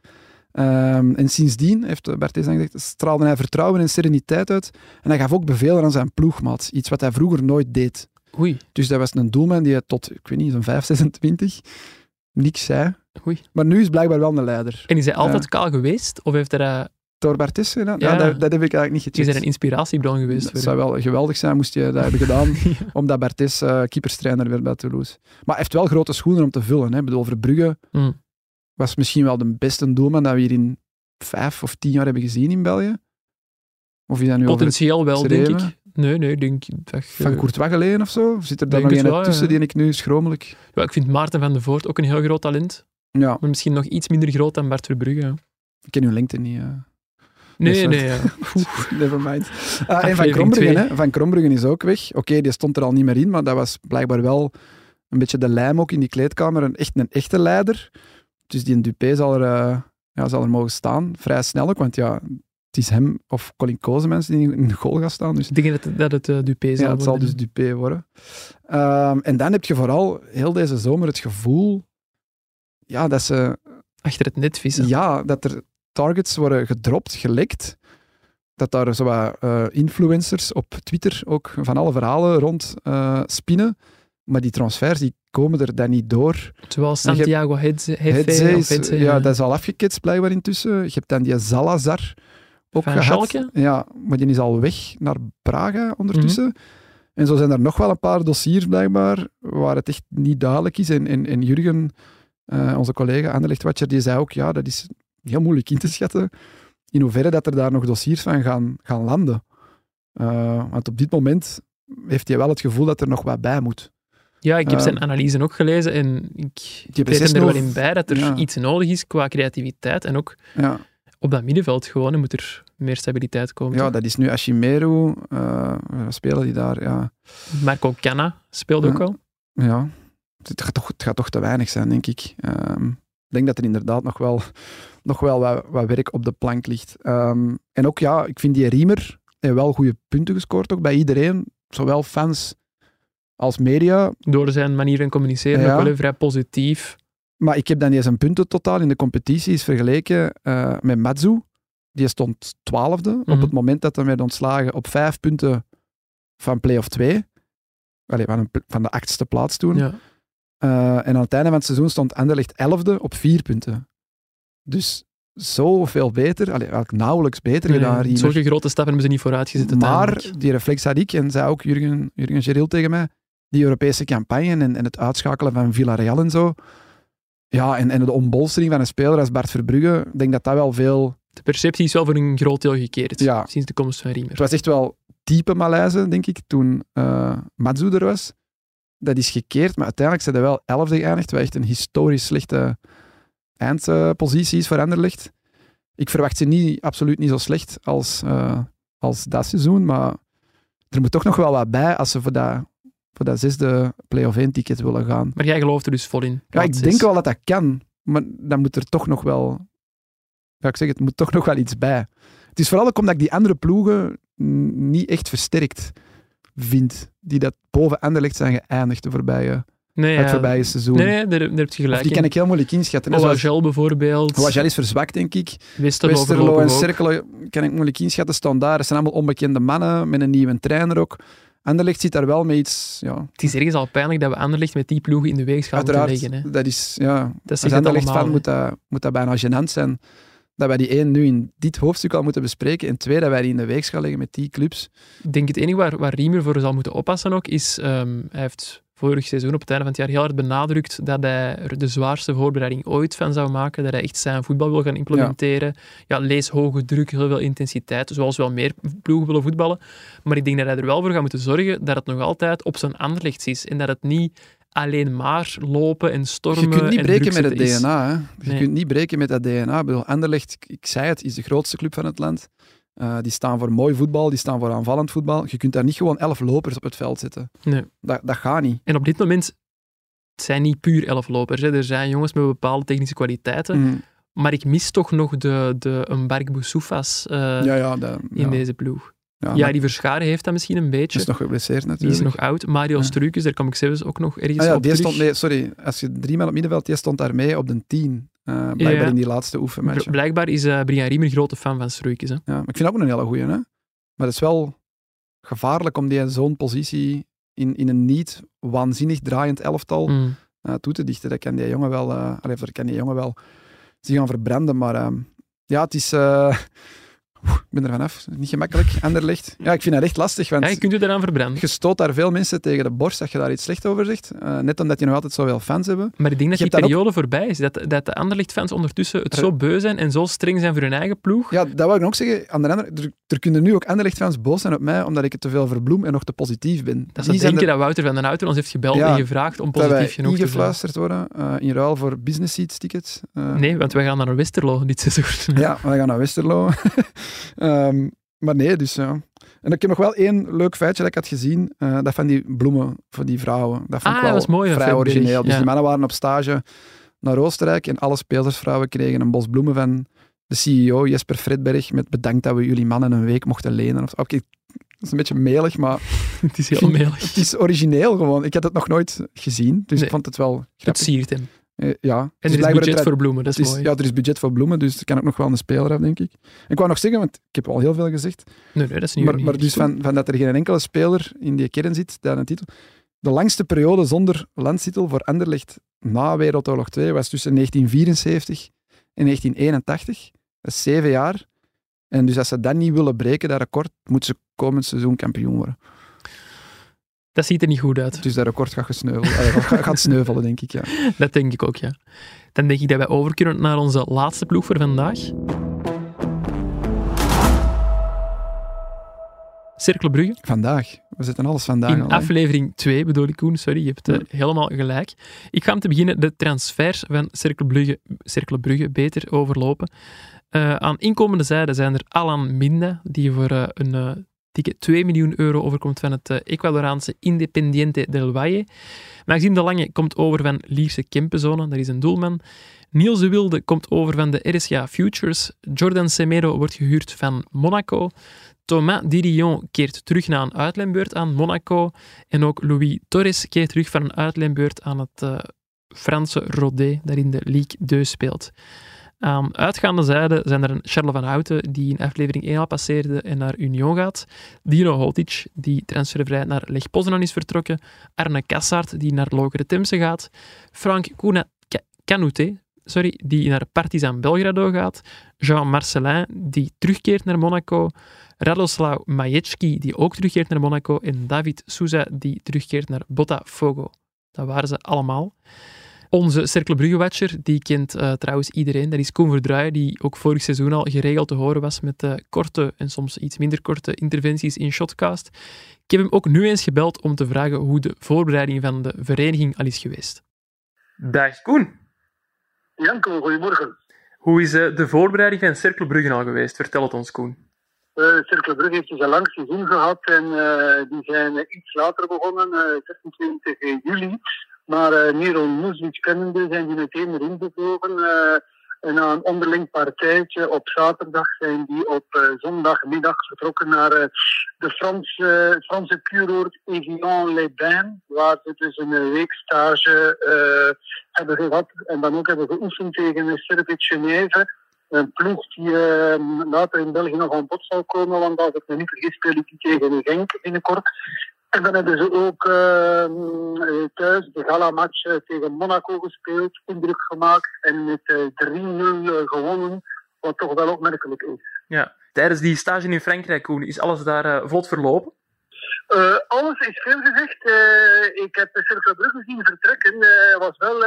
Ehm, en sindsdien, heeft Bartes dan gezegd, straalde hij vertrouwen en sereniteit uit. En hij gaf ook bevelen aan zijn ploegmaat. Iets wat hij vroeger nooit deed. Oei, Dus dat was een doelman die tot, ik weet niet, zo'n 5, 26 niks zei. oei. Maar nu is blijkbaar wel een leider. En is hij altijd kaal geweest? Of heeft er, eh, Door Bartes gedaan? Ja, Ja. dat, dat heb ik eigenlijk niet is gecheckt. er een inspiratiebron geweest Het voor zou wel geweldig zijn moest je dat hebben gedaan. hem? omdat Bartes eh keeperstrainer werd bij Toulouse. Maar hij heeft wel grote schoenen om te vullen. Hè. Ik bedoel, Verbrugge Mm. was misschien wel de beste doelman dat we hier in vijf of tien jaar hebben gezien in België. Of is dat nu Potentieel wel, denk ik. Nee, nee, denk dat... je- van Courtois geleden of zo? Of zit er dan nog een tussen ja. die ik nu schromelijk... Ja, ik vind Maarten van der Voort ook een heel groot talent. Ja, Maar misschien nog iets minder groot dan Bart Verbrugge. ik ken uw lengte niet. eh. Nee, nee. Never mind. Ah, en Van Krombruggen, hè. Van Krombruggen is ook weg. Oké, die stond er al niet meer in, maar dat was blijkbaar wel een beetje de lijm ook in die kleedkamer. Een, echt een echte leider. Dus die Dupé zal er, eh, ja, zal er mogen staan. Vrij snel ook, want ja, het is hem of Colin Kozemans die in de goal gaat staan. Dus Ik denk dat het, dat het eh, Dupé zal ja, het zal dus Dupé worden. Ehm, en dan heb je vooral heel deze zomer het gevoel ja, dat, ze, Achter het net vissen. ja, dat er targets worden gedropt, gelekt. Dat daar zo wat, eh, influencers op Twitter ook van alle verhalen rond eh, spinnen. Maar die transfers die komen er dan niet door. Hebt- Santiago Hedze, is- Hedze, ja, dat is al afgeketst blijkbaar intussen. Je hebt dan die Salazar ook Van gehad. Schalke? Ja, maar die is al weg naar Braga ondertussen. Mhm. En zo zijn er nog wel een paar dossiers blijkbaar waar het echt niet duidelijk is. En, en, en Jurgen, eh, onze collega Anderlecht Watcher, die zei ook, ja, dat is heel moeilijk in te schatten in hoeverre dat er daar nog dossiers van gaan, gaan landen. Eh, want op dit moment heeft hij wel het gevoel dat er nog wat bij moet. Ja, ik heb Eh, zijn analyse ook gelezen en ik hem er wel in bij dat er Ja. iets nodig is qua creativiteit en ook Ja, op dat middenveld gewoon moet er meer stabiliteit komen. ja toch? dat is nu Ashimeru, eh spelen die daar, ja. Marco Canna speelde ook al. Ja, het gaat toch, het gaat toch te weinig zijn, denk ik. Ehm, ik denk dat er inderdaad nog wel, nog wel wat, wat werk op de plank ligt. Ehm, en ook, ja, ik vind die Riemer heeft wel goede punten gescoord, ook bij iedereen. Zowel fans als media. Door zijn manier van communiceren Ja. ook wel vrij positief. Maar ik heb dan niet zijn punten totaal in de competities vergeleken eh, met Matsu. Die stond twaalfde Mhm. op het moment dat hij werd ontslagen op vijf punten van play-off 2. Allee, van, een van de achtste plaats toen. Ja. Eh, en aan het einde van het seizoen stond Anderlecht elfde op vier punten. Dus zoveel beter, allee, nauwelijks beter gedaan. Nee, Riemer. zulke grote stappen hebben ze niet vooruitgezet maar uiteindelijk. die reflex had ik, en zei ook Jurgen, Jurgen Geril tegen mij, die Europese campagne en, en het uitschakelen van Villarreal en zo. Ja, en, en de ombolstering van een speler als Bart Verbrugge, ik denk dat dat wel veel... De perceptie is wel voor een groot deel gekeerd Ja. sinds de komst van Riemer. Het was echt wel diepe malaise, denk ik, toen Matsu er was. Dat is gekeerd, maar uiteindelijk zijn er wel elfde geëindigd, wat echt een historisch slechte eindpositie is voor Anderlecht. Ik verwacht ze niet, absoluut niet zo slecht als, eh, als dat seizoen, maar er moet toch nog wel wat bij als ze voor dat, voor dat zesde play-off 1 ticket willen gaan. Maar jij gelooft er dus vol in. Ja, ik denk wel dat dat kan, maar dan moet er toch nog wel... Ik zeg het, moet toch nog wel iets bij. Het is vooral ook omdat ik die andere ploegen niet echt versterkt vind, die dat boven Anderlecht zijn geëindigd de voorbije, nee, het ja. voorbije seizoen. Nee, nee, daar, daar heb je gelijk die in. kan ik heel moeilijk inschatten. Oagel bijvoorbeeld. Oagel is verzwakt, denk ik. Westerlo, Westerlo en. Cerkelen kan ik moeilijk inschatten. Staan daar. Het zijn allemaal onbekende mannen met een nieuwe trainer ook. Anderlecht zit daar wel met iets... Ja, Het is ergens al pijnlijk dat we Anderlecht met die ploegen in de weegschaal moeten leggen. Hè. Dat is... Ja, Dat Als zegt het Anderlecht allemaal. fan hè. moet dat, moet dat bijna gênant zijn dat wij die één nu in dit hoofdstuk al moeten bespreken en twee, dat wij die in de weegschaal leggen met die clubs. Ik denk het enige waar, waar Riemer voor zal moeten oppassen ook, is ehm, hij heeft vorig seizoen op het einde van het jaar heel hard benadrukt dat hij er de zwaarste voorbereiding ooit van zou maken, dat hij echt zijn voetbal wil gaan implementeren. Ja, lees hoge druk, heel veel intensiteit, zoals wel meer ploegen willen voetballen. Maar ik denk dat hij er wel voor gaat moeten zorgen dat het nog altijd op zijn Anderlechts is en dat het niet alleen maar lopen en stormen Je kunt niet en breken met het is. DNA. Hè. Je Nee. kunt niet breken met dat DNA. Ik bedoel, Anderlecht, ik zei het, is de grootste club van het land. Eh, die staan voor mooi voetbal, die staan voor aanvallend voetbal. Je kunt daar niet gewoon elf lopers op het veld zetten. Nee. Dat, dat gaat niet. En op dit moment het zijn niet puur elf lopers. Hè. Er zijn jongens met bepaalde technische kwaliteiten. Mm. Maar ik mis toch nog de, de Mbark Boussoufas eh, Ja, ja, dat, in ja. deze ploeg. Ja, die Verscharen heeft dat misschien een beetje. is nog geblesseerd die natuurlijk. is nog oud. Mario Ja. Struikens, daar kom ik zelfs ook nog ergens Ah ja, op die terug. stond mee, sorry, als je drie man op middenveld, die stond daar mee op de tien. Eh, blijkbaar Ja. in die laatste oefenmatch. Bl- Blijkbaar is eh Brian Riemer grote fan van Struikens. Hè. Ja, maar ik vind dat ook een hele goeie, hè. Maar het is wel gevaarlijk om die zo'n positie in, in een niet waanzinnig draaiend elftal Mm. eh, toe te dichten. Dat kan die jongen wel, eh allee, dat kan die jongen wel zich gaan verbranden. Maar ehm, ja, het is... ik ben er vanaf. Niet gemakkelijk. Anderlecht. Ja, ik vind dat echt lastig, want Ja, je kunt je eraan verbranden. je stoot daar veel mensen tegen de borst dat je daar iets slecht over zegt. Eh, net omdat je nog altijd zoveel fans hebben. Maar ik denk dat Je die periode voorbij is. Dat, dat de Anderlecht-fans ondertussen het zo beu zijn en zo streng zijn voor hun eigen ploeg. Ja, dat wou ik nog zeggen. Aan de andere, er, er kunnen nu ook Anderlecht-fans boos zijn op mij, omdat ik het te veel verbloem en nog te positief ben. Dat is denken er- dat Wouter van den Houten ons heeft gebeld Ja, en gevraagd om wij positief genoeg te zijn. ingefluisterd worden eh, in ruil voor business seats tickets. Eh, Nee, want wij gaan naar Westerlo dit seizoen. Ja, we gaan naar Westerlo. Ehm, maar nee, dus ja. En ik heb nog wel één leuk feitje dat ik had gezien. eh, dat van die bloemen voor die vrouwen. Dat vond Ah, ik wel dat mooi van vrij origineel. Dus ja. die mannen waren op stage naar Oostenrijk en alle spelersvrouwen kregen een bos bloemen van de CEO Jesper Fredberg met bedankt dat we jullie mannen een week mochten lenen. Of, oké, dat is een beetje melig, maar Het is heel melig. het is origineel gewoon. Ik had het nog nooit gezien, dus Nee. ik vond het wel Het grappig. siert hem. Eh, ja. En er is budget voor bloemen, dat is, mooi. ja, er is budget voor bloemen, dus er kan ook nog wel een speler af, denk ik. Ik wou nog zeggen, want ik heb al heel veel gezegd, Nee, nee, dat is niet maar, maar dus van, van dat er geen enkele speler in die kern zit, dat een titel... De langste periode zonder landstitel voor Anderlecht na Wereldoorlog 2 was tussen 1974 en 1981. Dat is zeven jaar. En dus als ze dat niet willen breken, dat record, moeten ze komend seizoen kampioen worden. Dat ziet er niet goed uit. Dus dat record gaat gesneuvelen. Gaat, gaat sneuvelen, denk ik, ja. Dat denk ik ook, ja. Dan denk ik dat wij over kunnen naar onze laatste ploeg voor vandaag. Cercle Brugge. Vandaag. We zetten alles vandaag In al, aflevering 2 bedoel ik, Koen. Sorry, je hebt eh, helemaal gelijk. Ik ga om te beginnen de transfers van Cercle Brugge, Cercle Brugge beter overlopen. Eh, aan inkomende zijde zijn er Alan Minda, die voor eh, een dikke 2 miljoen euro overkomt van het eh, Ecuadoraanse Independiente del Valle. Maxime de Lange komt over van Lierse Kempenzone, dat is een doelman. Niels de Wilde komt over van de RSA Futures. Jordan Semedo wordt gehuurd van Monaco. Thomas Dirion keert terug na een uitleenbeurt aan Monaco. En ook Louis Torres keert terug van een uitleenbeurt aan het eh, Franse Rodé, dat in de Ligue 2 speelt. Aan uitgaande zijde zijn er een Charles van Houten, die in aflevering 1 al passeerde en naar Union gaat. Dino Holtic, die transfervrij naar Leg Poznan is vertrokken. Arne Kassaert, die naar Lokere Temse gaat. Frank Kuna sorry, die naar Partizan Belgrado gaat. Jean Marcelin, die terugkeert naar Monaco. Radoslav Majecki, die ook terugkeert naar Monaco. En David Souza, die terugkeert naar Botafogo. Dat waren ze allemaal. Onze Cercle Brugge-watcher, die kent eh, trouwens iedereen. Dat is Koen Verdraaien, die ook vorig seizoen al geregeld te horen was met eh, korte en soms iets minder korte interventies in Shotcast. Ik heb hem ook nu eens gebeld om te vragen hoe de voorbereiding van de vereniging al is geweest. Dag Koen. Janko, goedemorgen. Hoe is eh, de voorbereiding van Cercle Brugge al geweest? Vertel het ons, Koen. Uh, Cercle Brugge heeft dus een lang seizoen gehad en eh, die zijn iets later begonnen, eh 26 juli. Maar eh Miro Muslic kennende zijn die meteen erin gevlogen. eh, en na een onderling partijtje op zaterdag zijn die op eh, zondagmiddag vertrokken naar de Franse, Franse kuuroord Evian-les-Bains, waar ze dus een week stage hebben gehad en dan ook hebben geoefend tegen Servet Genève. Een ploeg die later in België nog aan bod zal komen, want als ik me niet vergis speel ik tegen Genk binnenkort. En dan hebben ze ook eh, eh, thuis de gala-match eh, tegen Monaco gespeeld, indruk gemaakt en met eh, 3-0 eh, gewonnen, wat toch wel opmerkelijk is. Ja. Tijdens die stage in Frankrijk, Koen, is alles daar vlot verlopen? Alles is veel gezegd. Ik heb de Brugge zien vertrekken. Het was wel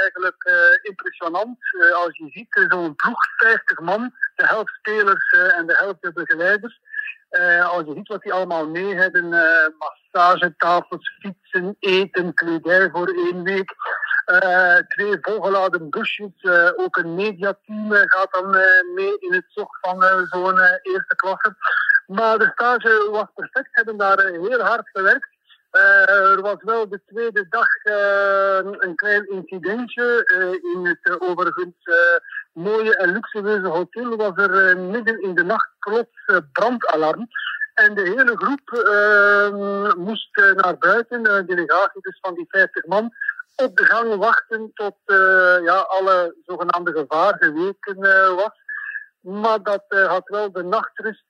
eigenlijk impressionant. Als je ziet, zo'n ploeg, 50 man, de helft spelers en de helft de begeleiders. Eh, als je ziet wat die allemaal mee hebben, eh, massagetafels, fietsen, eten, kledij voor één week. Eh, twee volgeladen busjes. ook een mediateam gaat dan mee in het zog van zo'n eerste klasse. Maar de stage was perfect, hebben daar heel hard gewerkt. Er was wel de tweede dag een klein incidentje. In het overigens mooie en luxueuze hotel was er eh, midden in de nacht plots eh, brandalarm. En de hele groep eh, moest eh, naar buiten, een delegatie dus van die 50 man, op de gang wachten tot ja, alle zogenaamde gevaar geweken was. Maar dat had wel de nachtrust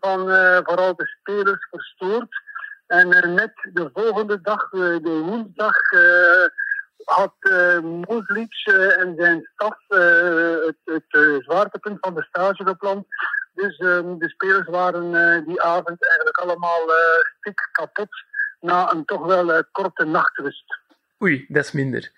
van vooral de spelers verstoord. En net de volgende dag, de woensdag, had uh, en zijn staf uh, het, het zwaartepunt van de stage gepland. Dus um, de spelers waren die avond eigenlijk allemaal stik kapot na een toch wel korte nachtrust. Oei, dat is minder.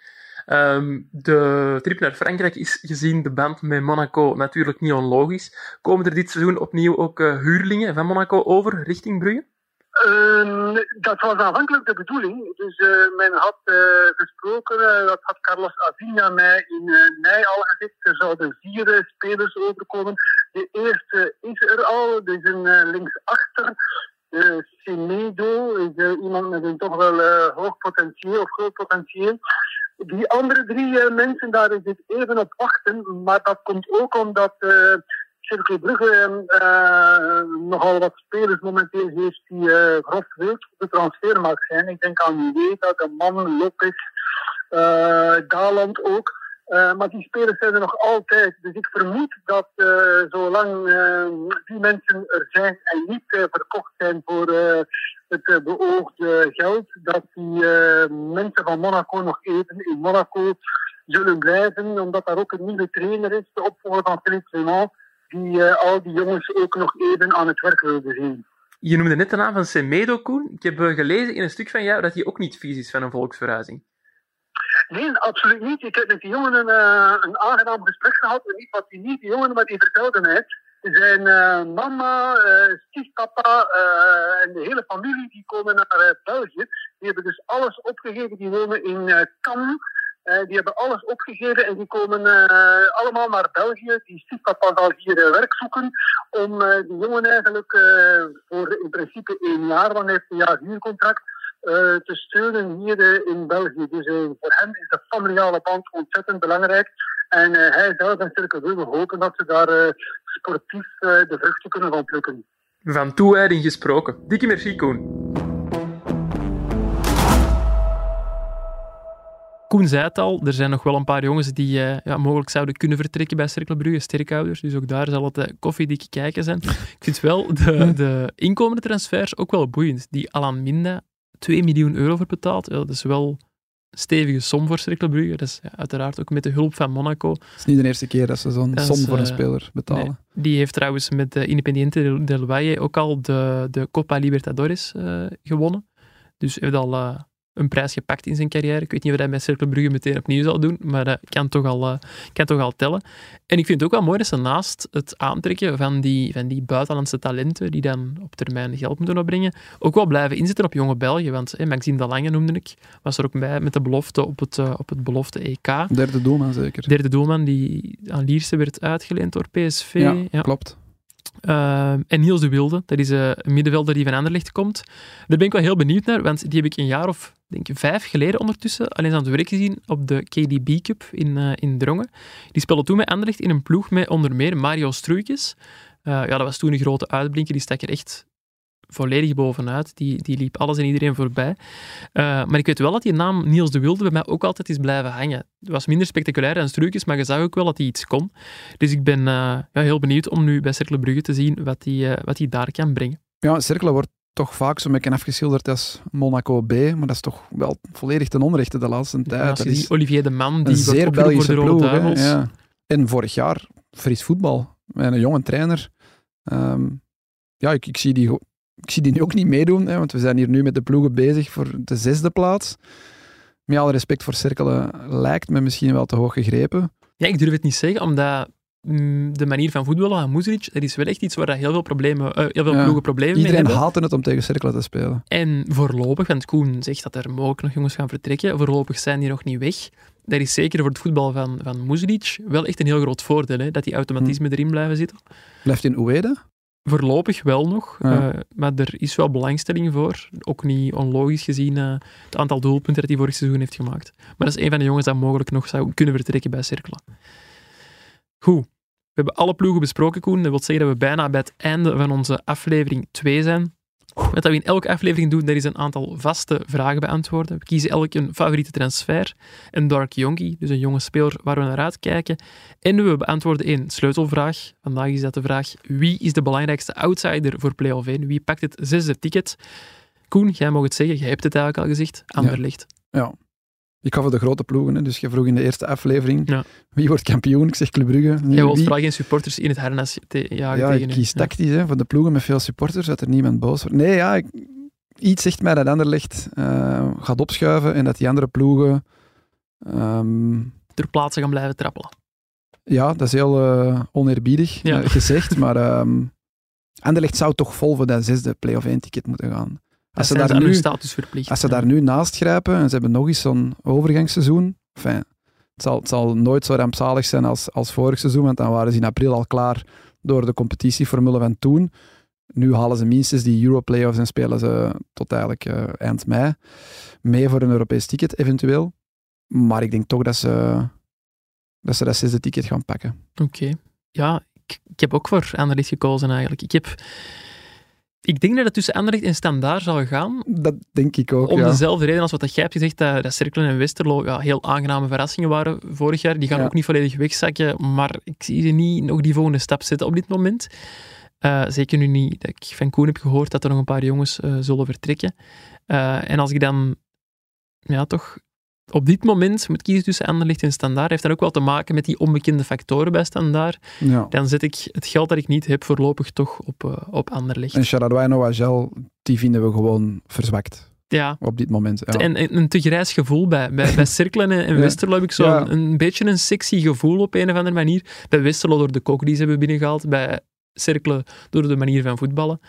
Um, de trip naar Frankrijk is gezien de band met Monaco natuurlijk niet onlogisch. Komen er dit seizoen opnieuw ook huurlingen van Monaco over richting Brugge? Uh, dat was aanvankelijk de bedoeling. Dus uh, men had uh, gesproken, dat had Carlos Avina mij in mei al gezegd. Er zouden vier spelers overkomen. De eerste is er al, dus een linksachter. Semedo is iemand met een toch wel hoog potentieel of groot potentieel. Die andere drie eh, mensen, daar is het even op wachten. Maar dat komt ook omdat Cirkel Brugge uh, nogal wat spelers momenteel heeft die uh, grof wild op de transfermarkt zijn. Ik denk aan Weta, de Man, Lopez, uh, Galand ook. Maar die spelers zijn er nog altijd. Dus ik vermoed dat zolang uh, die mensen er zijn en niet verkocht zijn voor het beoogde geld, dat die mensen van Monaco nog even in Monaco zullen blijven, omdat daar ook een nieuwe trainer is, de opvolger van Philippe Clement, die al die jongens ook nog even aan het werk wilde zien. Je noemde net de naam van Semedo, Koen. Ik heb gelezen in een stuk van jou dat hij ook niet vies is van een volksverhuizing. Nee, absoluut niet. Ik heb met die jongen een, uh, een aangenaam gesprek gehad. En niet wat die niet, die jongen, maar die vertelde mij. Zijn uh, mama, uh, stiefpapa en de hele familie die komen naar België. Die hebben dus alles opgegeven. Die wonen in Cannes. die hebben alles opgegeven en die komen allemaal naar België. Die stiefpapa zal hier werk zoeken om die jongen eigenlijk voor in principe één jaar, want hij heeft een jaar huurcontract, te steunen hier in België. Dus voor hem is de familiale band ontzettend belangrijk. En hij zelf en Cirkel Brugge hopen dat ze daar sportief de vruchten kunnen van plukken. Van toewijding gesproken. Dikke merci, Koen. Koen zei het al, er zijn nog wel een paar jongens die uh, ja, mogelijk zouden kunnen vertrekken bij Cirkelbrugge, sterkhouders. Dus ook daar zal het uh, koffiedik kijken zijn. Ik vind wel de, de inkomende transfers ook wel boeiend. Die Alan Minda 2 miljoen euro voor betaald. Ja, dat is wel een stevige som voor Cirkelbrugge. Dat is ja, uiteraard ook met de hulp van Monaco. Het is niet de eerste keer dat ze zo'n som voor een speler betalen. Nee. Die heeft trouwens met de Independiente del Valle ook al de, de Copa Libertadores uh, gewonnen. Dus heeft al een prijs gepakt in zijn carrière. Ik weet niet of hij met Cercle Brugge meteen opnieuw zal doen, maar dat kan toch al, uh, kan toch al tellen. En ik vind het ook wel mooi dat ze naast het aantrekken van die, van die buitenlandse talenten, die dan op termijn geld moeten opbrengen, ook wel blijven inzetten op jonge België. Want hey, Maxime de Lange noemde ik, was er ook bij met de belofte op het, uh, op het belofte EK. Derde doelman zeker. Derde doelman die aan Lierse werd uitgeleend door PSV. Ja, ja. klopt. Uh, en Niels de Wilde, dat is een middenvelder die van Anderlecht komt. Daar ben ik wel heel benieuwd naar, want die heb ik een jaar of denk ik, vijf geleden ondertussen al eens aan het werk gezien op de KDB Cup in, uh, in Drongen. Die speelde toen met Anderlecht in een ploeg met onder meer Mario Struikens. ja, dat was toen een grote uitblinker, die stak er echt volledig bovenuit. Die, die liep alles en iedereen voorbij. Uh, maar ik weet wel dat die naam Niels de Wilde bij mij ook altijd is blijven hangen. Het was minder spectaculair dan Struikens, maar je zag ook wel dat hij iets kon. Dus ik ben ja, heel benieuwd om nu bij Cercle Brugge te zien wat hij, wat daar kan brengen. Ja, Cercle wordt toch vaak zo met afgeschilderd als Monaco B, maar dat is toch wel volledig ten onrechte de laatste tijd. Ja, dat die Olivier de Man, die zeer Belgische voor de ploeg. Ja. En vorig jaar fris voetbal, met een jonge trainer. Um, ja, ik, ik zie die ik zie die nu ook niet meedoen, hè, want we zijn hier nu met de ploegen bezig voor de zesde plaats. Met alle respect voor Cerkelen lijkt me misschien wel te hoog gegrepen. Ja, ik durf het niet zeggen, omdat de manier van voetballen aan Moesric, dat is wel echt iets waar heel veel, problemen, uh, heel veel Ja, ploegen problemen mee Iedereen hebben. haatte het om tegen Cerkelen te spelen. En voorlopig, want Koen zegt dat er mogelijk nog jongens gaan vertrekken, voorlopig zijn die nog niet weg. Dat is zeker voor het voetbal van, van wel echt een heel groot voordeel, hè, dat die automatismen erin blijven zitten. Blijft in Uede? Voorlopig wel nog, Ja. eh, maar er is wel belangstelling voor. Ook niet onlogisch gezien eh, het aantal doelpunten dat hij vorig seizoen heeft gemaakt. Maar dat is een van de jongens dat mogelijk nog zou kunnen vertrekken bij Cerkelen. Goed, we hebben alle ploegen besproken, Koen. Dat wil zeggen dat we bijna bij het einde van onze aflevering 2 zijn. Wat we in elke aflevering doen, dat is een aantal vaste vragen beantwoorden. We kiezen elk een favoriete transfer, een dark jonkie, dus een jonge speler waar we naar uitkijken. En we beantwoorden één sleutelvraag. Vandaag is dat de vraag, wie is de belangrijkste outsider voor play-off 1? Wie pakt het zesde ticket? Koen, jij mag het zeggen, jij hebt het eigenlijk al gezegd, Anderlecht. Ja. Ik ga voor de grote ploegen. Hè. Dus je vroeg in de eerste aflevering Ja. wie wordt kampioen. Ik zeg Club Brugge. Nu, Jij wilt wie- vooral geen supporters in het harnas te jagen Ja, tegen ik kies Ja. tactisch hè, voor de ploegen met veel supporters, dat er niemand boos wordt. Nee, ja, ik- iets zegt mij dat Anderlecht eh gaat opschuiven en dat die andere ploegen... ehm, Ter plaatse gaan blijven trappelen. ja, dat is heel eh, oneerbiedig Ja. eh, gezegd, maar ehm Anderlecht zou toch vol voor dat zesde play-off 1 ticket moeten gaan. Als ze, daar nu, status verplicht. als ze daar nu naast grijpen en ze hebben nog eens zo'n overgangsseizoen, enfin, het, zal, het zal nooit zo rampzalig zijn als, als vorig seizoen, want dan waren ze in april al klaar door de competitieformule van toen. Nu halen ze minstens die Europlayoffs en spelen ze tot eigenlijk eh, eind mei mee voor een Europees ticket, eventueel. Maar ik denk toch dat ze dat, ze dat zesde ticket gaan pakken. Oké. Ja, ik, ik heb ook voor Anderlecht gekozen eigenlijk. Ik heb... Ik denk dat het tussen Anderlecht en Standaard zal gaan. Dat denk ik ook, Om ja. dezelfde reden als wat jij hebt gezegd, dat, dat Cerkelen en Westerlo ja, heel aangename verrassingen waren vorig jaar. Die gaan Ja. ook niet volledig wegzakken, maar ik zie ze niet nog die volgende stap zetten op dit moment. Eh, zeker nu niet dat ik van Koen heb gehoord dat er nog een paar jongens eh, zullen vertrekken. Eh, en als ik dan ja, toch op dit moment moet kiezen tussen Anderlecht en Standaard, heeft dat ook wel te maken met die onbekende factoren bij Standaard. ja. Dan zet ik het geld dat ik niet heb voorlopig toch op, eh, op Anderlecht. En Oagel, die vinden we gewoon verzwakt Ja, op dit moment. Ja. En, en een te grijs gevoel bij. Bij, bij Cirkelen en, en Ja. Westerlo heb ik zo een, een beetje een sexy gevoel op een of andere manier. Bij Westerlo door de kok die ze hebben binnengehaald. Bij Cirkelen door de manier van voetballen.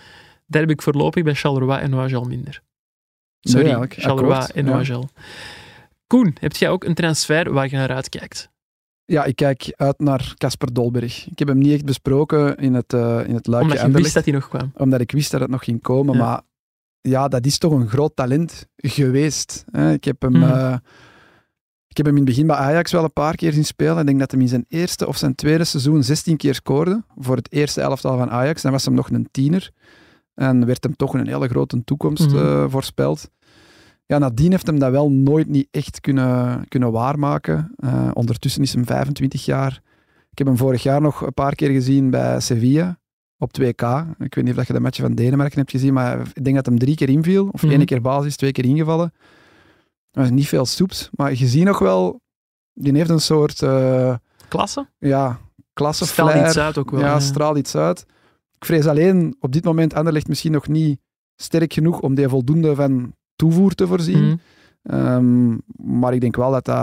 Daar heb ik voorlopig bij Charleroi en Noagel minder. Sorry, Charleroi en ja. Koen, heb jij ook een transfer waar je naar uitkijkt? Ja, ik kijk uit naar Casper Dolberg. Ik heb hem niet echt besproken in het, eh in het luikje Omdat je Anderlecht, wist dat hij nog kwam. omdat ik wist dat het nog ging komen. Ja. Maar ja, dat is toch een groot talent geweest. Hè. Ik, heb hem, Mhm. eh, ik heb hem in het begin bij Ajax wel een paar keer zien spelen. Ik denk dat hij in zijn eerste of zijn tweede seizoen 16 keer scoorde. Voor het eerste elftal van Ajax. Dan was hem nog een tiener. En werd hem toch een hele grote toekomst Mhm. eh, voorspeld. Ja, nadien heeft hem dat wel nooit niet echt kunnen, kunnen waarmaken. Eh, ondertussen is hem 25 jaar. Ik heb hem vorig jaar nog een paar keer gezien bij Sevilla op 2K. Ik weet niet of je dat match van Denemarken hebt gezien, maar ik denk dat hem drie keer inviel. Of Mhm. één keer basis, twee keer ingevallen. Dat is niet veel soeps, maar je ziet nog wel, die heeft een soort eh Klasse? ja, klasse Stel iets uit ook wel. ja, straalt iets uit. Ik vrees alleen op dit moment Anderlecht misschien nog niet sterk genoeg om die voldoende van toevoer te voorzien. Mhm. Ehm, maar ik denk wel dat dat,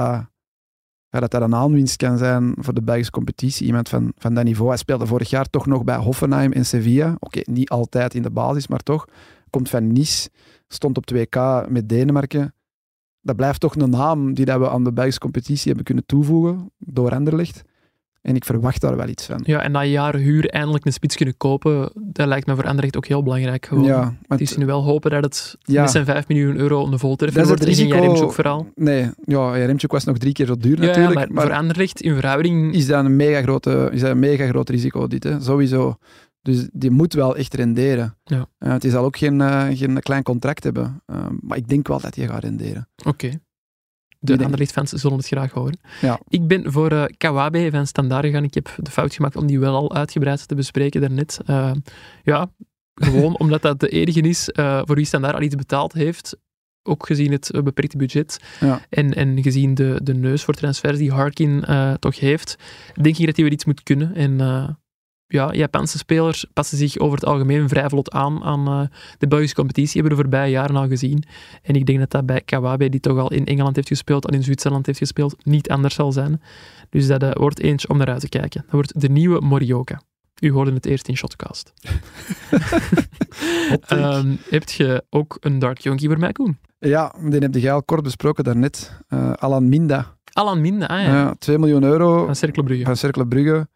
ja, dat dat een aanwinst kan zijn voor de Belgische competitie. Iemand van, van dat niveau. Hij speelde vorig jaar toch nog bij Hoffenheim en Sevilla. Oké, niet altijd in de basis, maar toch. Komt van Nice, stond op 2K met Denemarken. Dat blijft toch een naam die dat we aan de Belgische competitie hebben kunnen toevoegen door Anderlecht. En ik verwacht daar wel iets van. Ja, en na jaren huur eindelijk een spits kunnen kopen, dat lijkt me voor Anderlecht ook heel belangrijk. Gewoon. Ja, Het is nu wel hopen dat het Ja. met zijn 5 miljoen euro een voltreffer Dat is het wordt. risico- verhaal. Nee, ja, was nog drie keer zo duur Ja, natuurlijk. maar, maar voor Anderlecht in verhouding... is dat een mega, grote, is dat een mega groot risico, dit. Hè? Sowieso. Dus die moet wel echt renderen. Ja. Eh, het zal ook geen, eh, geen klein contract hebben. Eh, maar ik denk wel dat hij gaat renderen. Oké. De denk- Anderlecht-fans zullen het graag horen. Ja. Ik ben voor eh Kawabe van Standaard gegaan. Ik heb de fout gemaakt om die wel al uitgebreid te bespreken daarnet. Eh, ja, gewoon omdat dat de enige is eh, voor wie Standaard al iets betaald heeft. Ook gezien het beperkte budget Ja. en, en gezien de, de neus voor transfers die Harkin toch heeft, denk ik dat hij weer iets moet kunnen. En ja, Japanse spelers passen zich over het algemeen vrij vlot aan aan eh, de Belgische competitie, hebben we de voorbije jaren al gezien. En ik denk dat dat bij Kawabe, die toch al in Engeland heeft gespeeld en in Zwitserland heeft gespeeld, niet anders zal zijn. Dus dat eh, wordt eentje om naar uit te kijken. Dat wordt de nieuwe Morioka. U hoorde het eerst in Shotcast. Ehm heb je ook een Dark Jonkie voor mij, Koen? ja, die heb je al kort besproken daarnet. Eh Alan Minda. Alan Minde, ah ja, Ja, 2 miljoen euro van Cercle Brugge. van Cercle Brugge.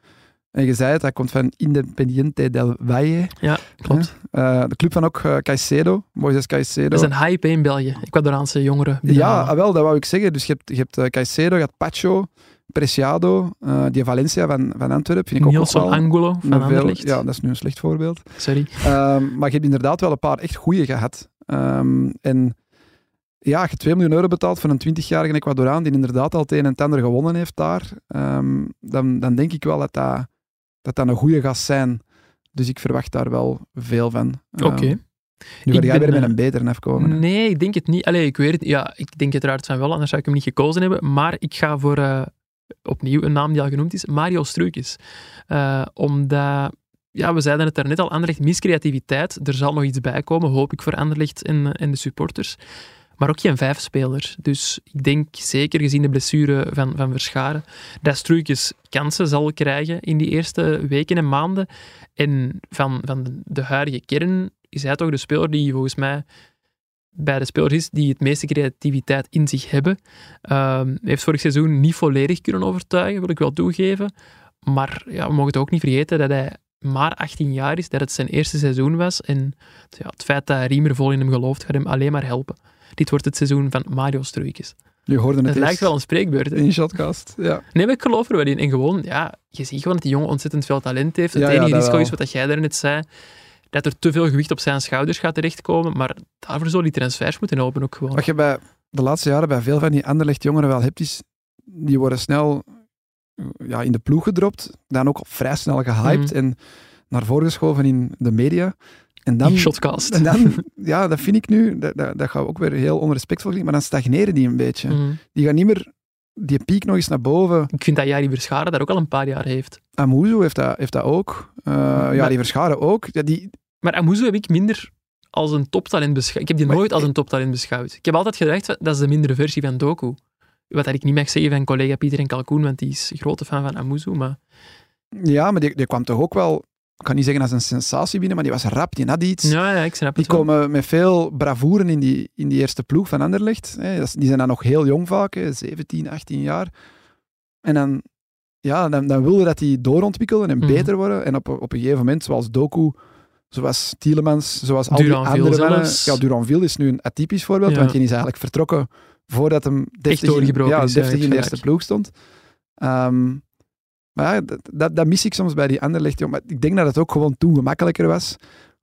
En je zei het, hij komt van Independiente del Valle. Ja, klopt. Eh, de club van ook eh, Caicedo, Moises Caicedo. Dat is een hype in België. Ecuadoraanse jongeren. Ja, ah, wel, dat wou ik zeggen. Dus je hebt, je hebt eh, Caicedo, je hebt Pacho, Preciado, die Valencia van, van Antwerpen. Vind ik Nielsen wel Angulo van Anderlecht. Ja, dat is nu een slecht voorbeeld. Sorry. Ehm, maar je hebt inderdaad wel een paar echt goede gehad. Ehm, en ja, je 2 miljoen euro betaalt voor een 20-jarige Ecuadoraan die inderdaad al het een en het ander gewonnen heeft daar, ehm, dan, dan denk ik wel dat dat, dat dat een goede gast zijn. Dus ik verwacht daar wel veel van. Ehm, Oké. Nu ga jij weer met eh, een betere afkomen. hè? Nee, ik denk het niet. Allee, ik weet het. Ja, ik denk uiteraard van wel, anders zou ik hem niet gekozen hebben. Maar ik ga voor eh, opnieuw een naam die al genoemd is, Mario Struikens. Eh, omdat, ja, we zeiden het daarnet al, Anderlecht mist creativiteit. Er zal nog iets bij komen, hoop ik, voor Anderlecht en, en de supporters. Maar ook geen vijfspeler. Dus ik denk zeker gezien de blessure van, van Verscharen, dat Struikens kansen zal krijgen in die eerste weken en maanden. En van, van de- huidige kern is hij toch de speler die volgens mij bij de spelers is die het meeste creativiteit in zich hebben. Ehm, heeft vorig seizoen niet volledig kunnen overtuigen, wil ik wel toegeven. Maar ja, we mogen het ook niet vergeten dat hij maar 18 jaar is, dat het zijn eerste seizoen was. En ja, het feit dat Riemer vol in hem gelooft, gaat hem alleen maar helpen. Dit wordt het seizoen van Mario Struikens. Je hoorde het, Het lijkt wel een spreekbeurt. hè. in Shotcast. Ja. Nee, maar ik geloof er wel in. En gewoon, ja, je ziet gewoon dat die jongen ontzettend veel talent heeft. Het Ja, ja, enige dat risico wel. is wat dat jij daarnet zei, dat er te veel gewicht op zijn schouders gaat terechtkomen. Maar daarvoor zou die transfers moeten open ook gewoon. Wat je bij de laatste jaren bij veel van die Anderlecht jongeren wel hebt, is die worden snel ja, in de ploeg gedropt, dan ook vrij snel gehyped Mhm. en naar voren geschoven in de media. En dan, shotcast. en dan, ja, dat vind ik nu, dat, dat, dat gaat ook weer heel onrespectvol klinken, maar dan stagneren die een beetje. Mhm. Die gaan niet meer die piek nog eens naar boven. Ik vind dat Jari Verscharen daar ook al een paar jaar heeft. Amuzu heeft dat, heeft dat ook. Uh, ja, die Verscharen ook. Ja, die, Maar Amuzu heb ik minder als een toptalent beschouwd. Ik heb die Maar- nooit als een toptalent beschouwd. Ik heb altijd gedacht, dat is de mindere versie van Doku. Wat ik niet mag zeggen van collega Pieter en Kalkoen, want die is grote fan van Amuzu. Maar ja, maar die, die kwam toch ook wel, ik kan niet zeggen als een sensatie binnen, maar die was rap, die had iets. ja, ja ik snap Die het wel. komen met veel bravoeren in die, in die eerste ploeg van Anderlecht. Hè. Die zijn dan nog heel jong vaak, hè, 17, 18 jaar. En dan, ja, dan, dan wilde dat die doorontwikkelen en Mhm. beter worden. En op, op een gegeven moment, zoals Doku, zoals Tielemans, zoals al die andere mannen. Ja, Duranville is nu een atypisch voorbeeld, Ja. want die is eigenlijk vertrokken voordat hem deftig, in, doorgebroken ja, deftig je in de eerste ploeg stond. Ehm, maar ja, dat, dat, dat mis ik soms bij die Anderlecht. Maar ik denk dat het ook gewoon toen gemakkelijker was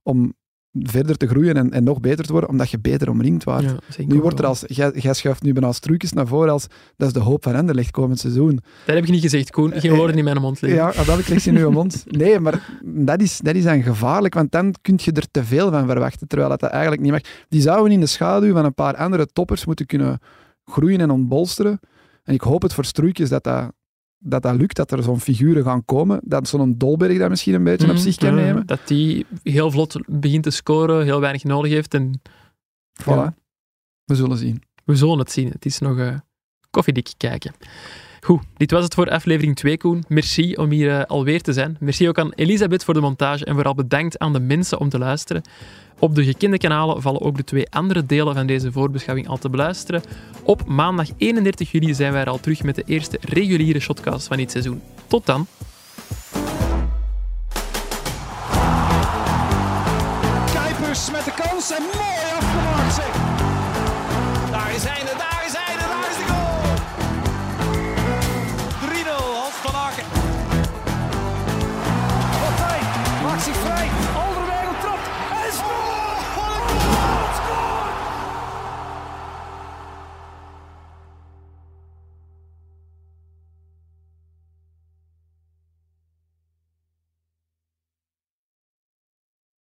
om verder te groeien en, en nog beter te worden, omdat je beter omringd. Ja, zeker Nu wordt er als, jij, jij schuift nu bijna als trucjes naar voren als dat is de hoop van Anderlecht komend seizoen. Dat heb ik niet gezegd, Koen. Geen Eh, woorden in mijn mond leggen. Ja, ah, dat ligt in uw mond. Nee, maar dat is, dat is dan gevaarlijk, want dan kun je er te veel van verwachten, terwijl dat, dat eigenlijk niet mag. Die zouden in de schaduw van een paar andere toppers moeten kunnen groeien en ontbolsteren. En ik hoop het voor Struikjes dat dat, dat, dat lukt, dat er zo'n figuren gaan komen, dat zo'n Dolberg dat misschien een beetje op Mhm, zich kan ja, nemen. Dat die heel vlot begint te scoren, heel weinig nodig heeft. En Voilà. Ja. We zullen zien. we zullen het zien. Het is nog eh, koffiedik kijken. Goed, dit was het voor aflevering 2, Koen. Merci om hier eh, alweer te zijn. Merci ook aan Elisabeth voor de montage en vooral bedankt aan de mensen om te luisteren. Op de gekende kanalen vallen ook de twee andere delen van deze voorbeschouwing al te beluisteren. Op maandag 31 juli zijn wij er al terug met de eerste reguliere shotcast van dit seizoen. Tot dan!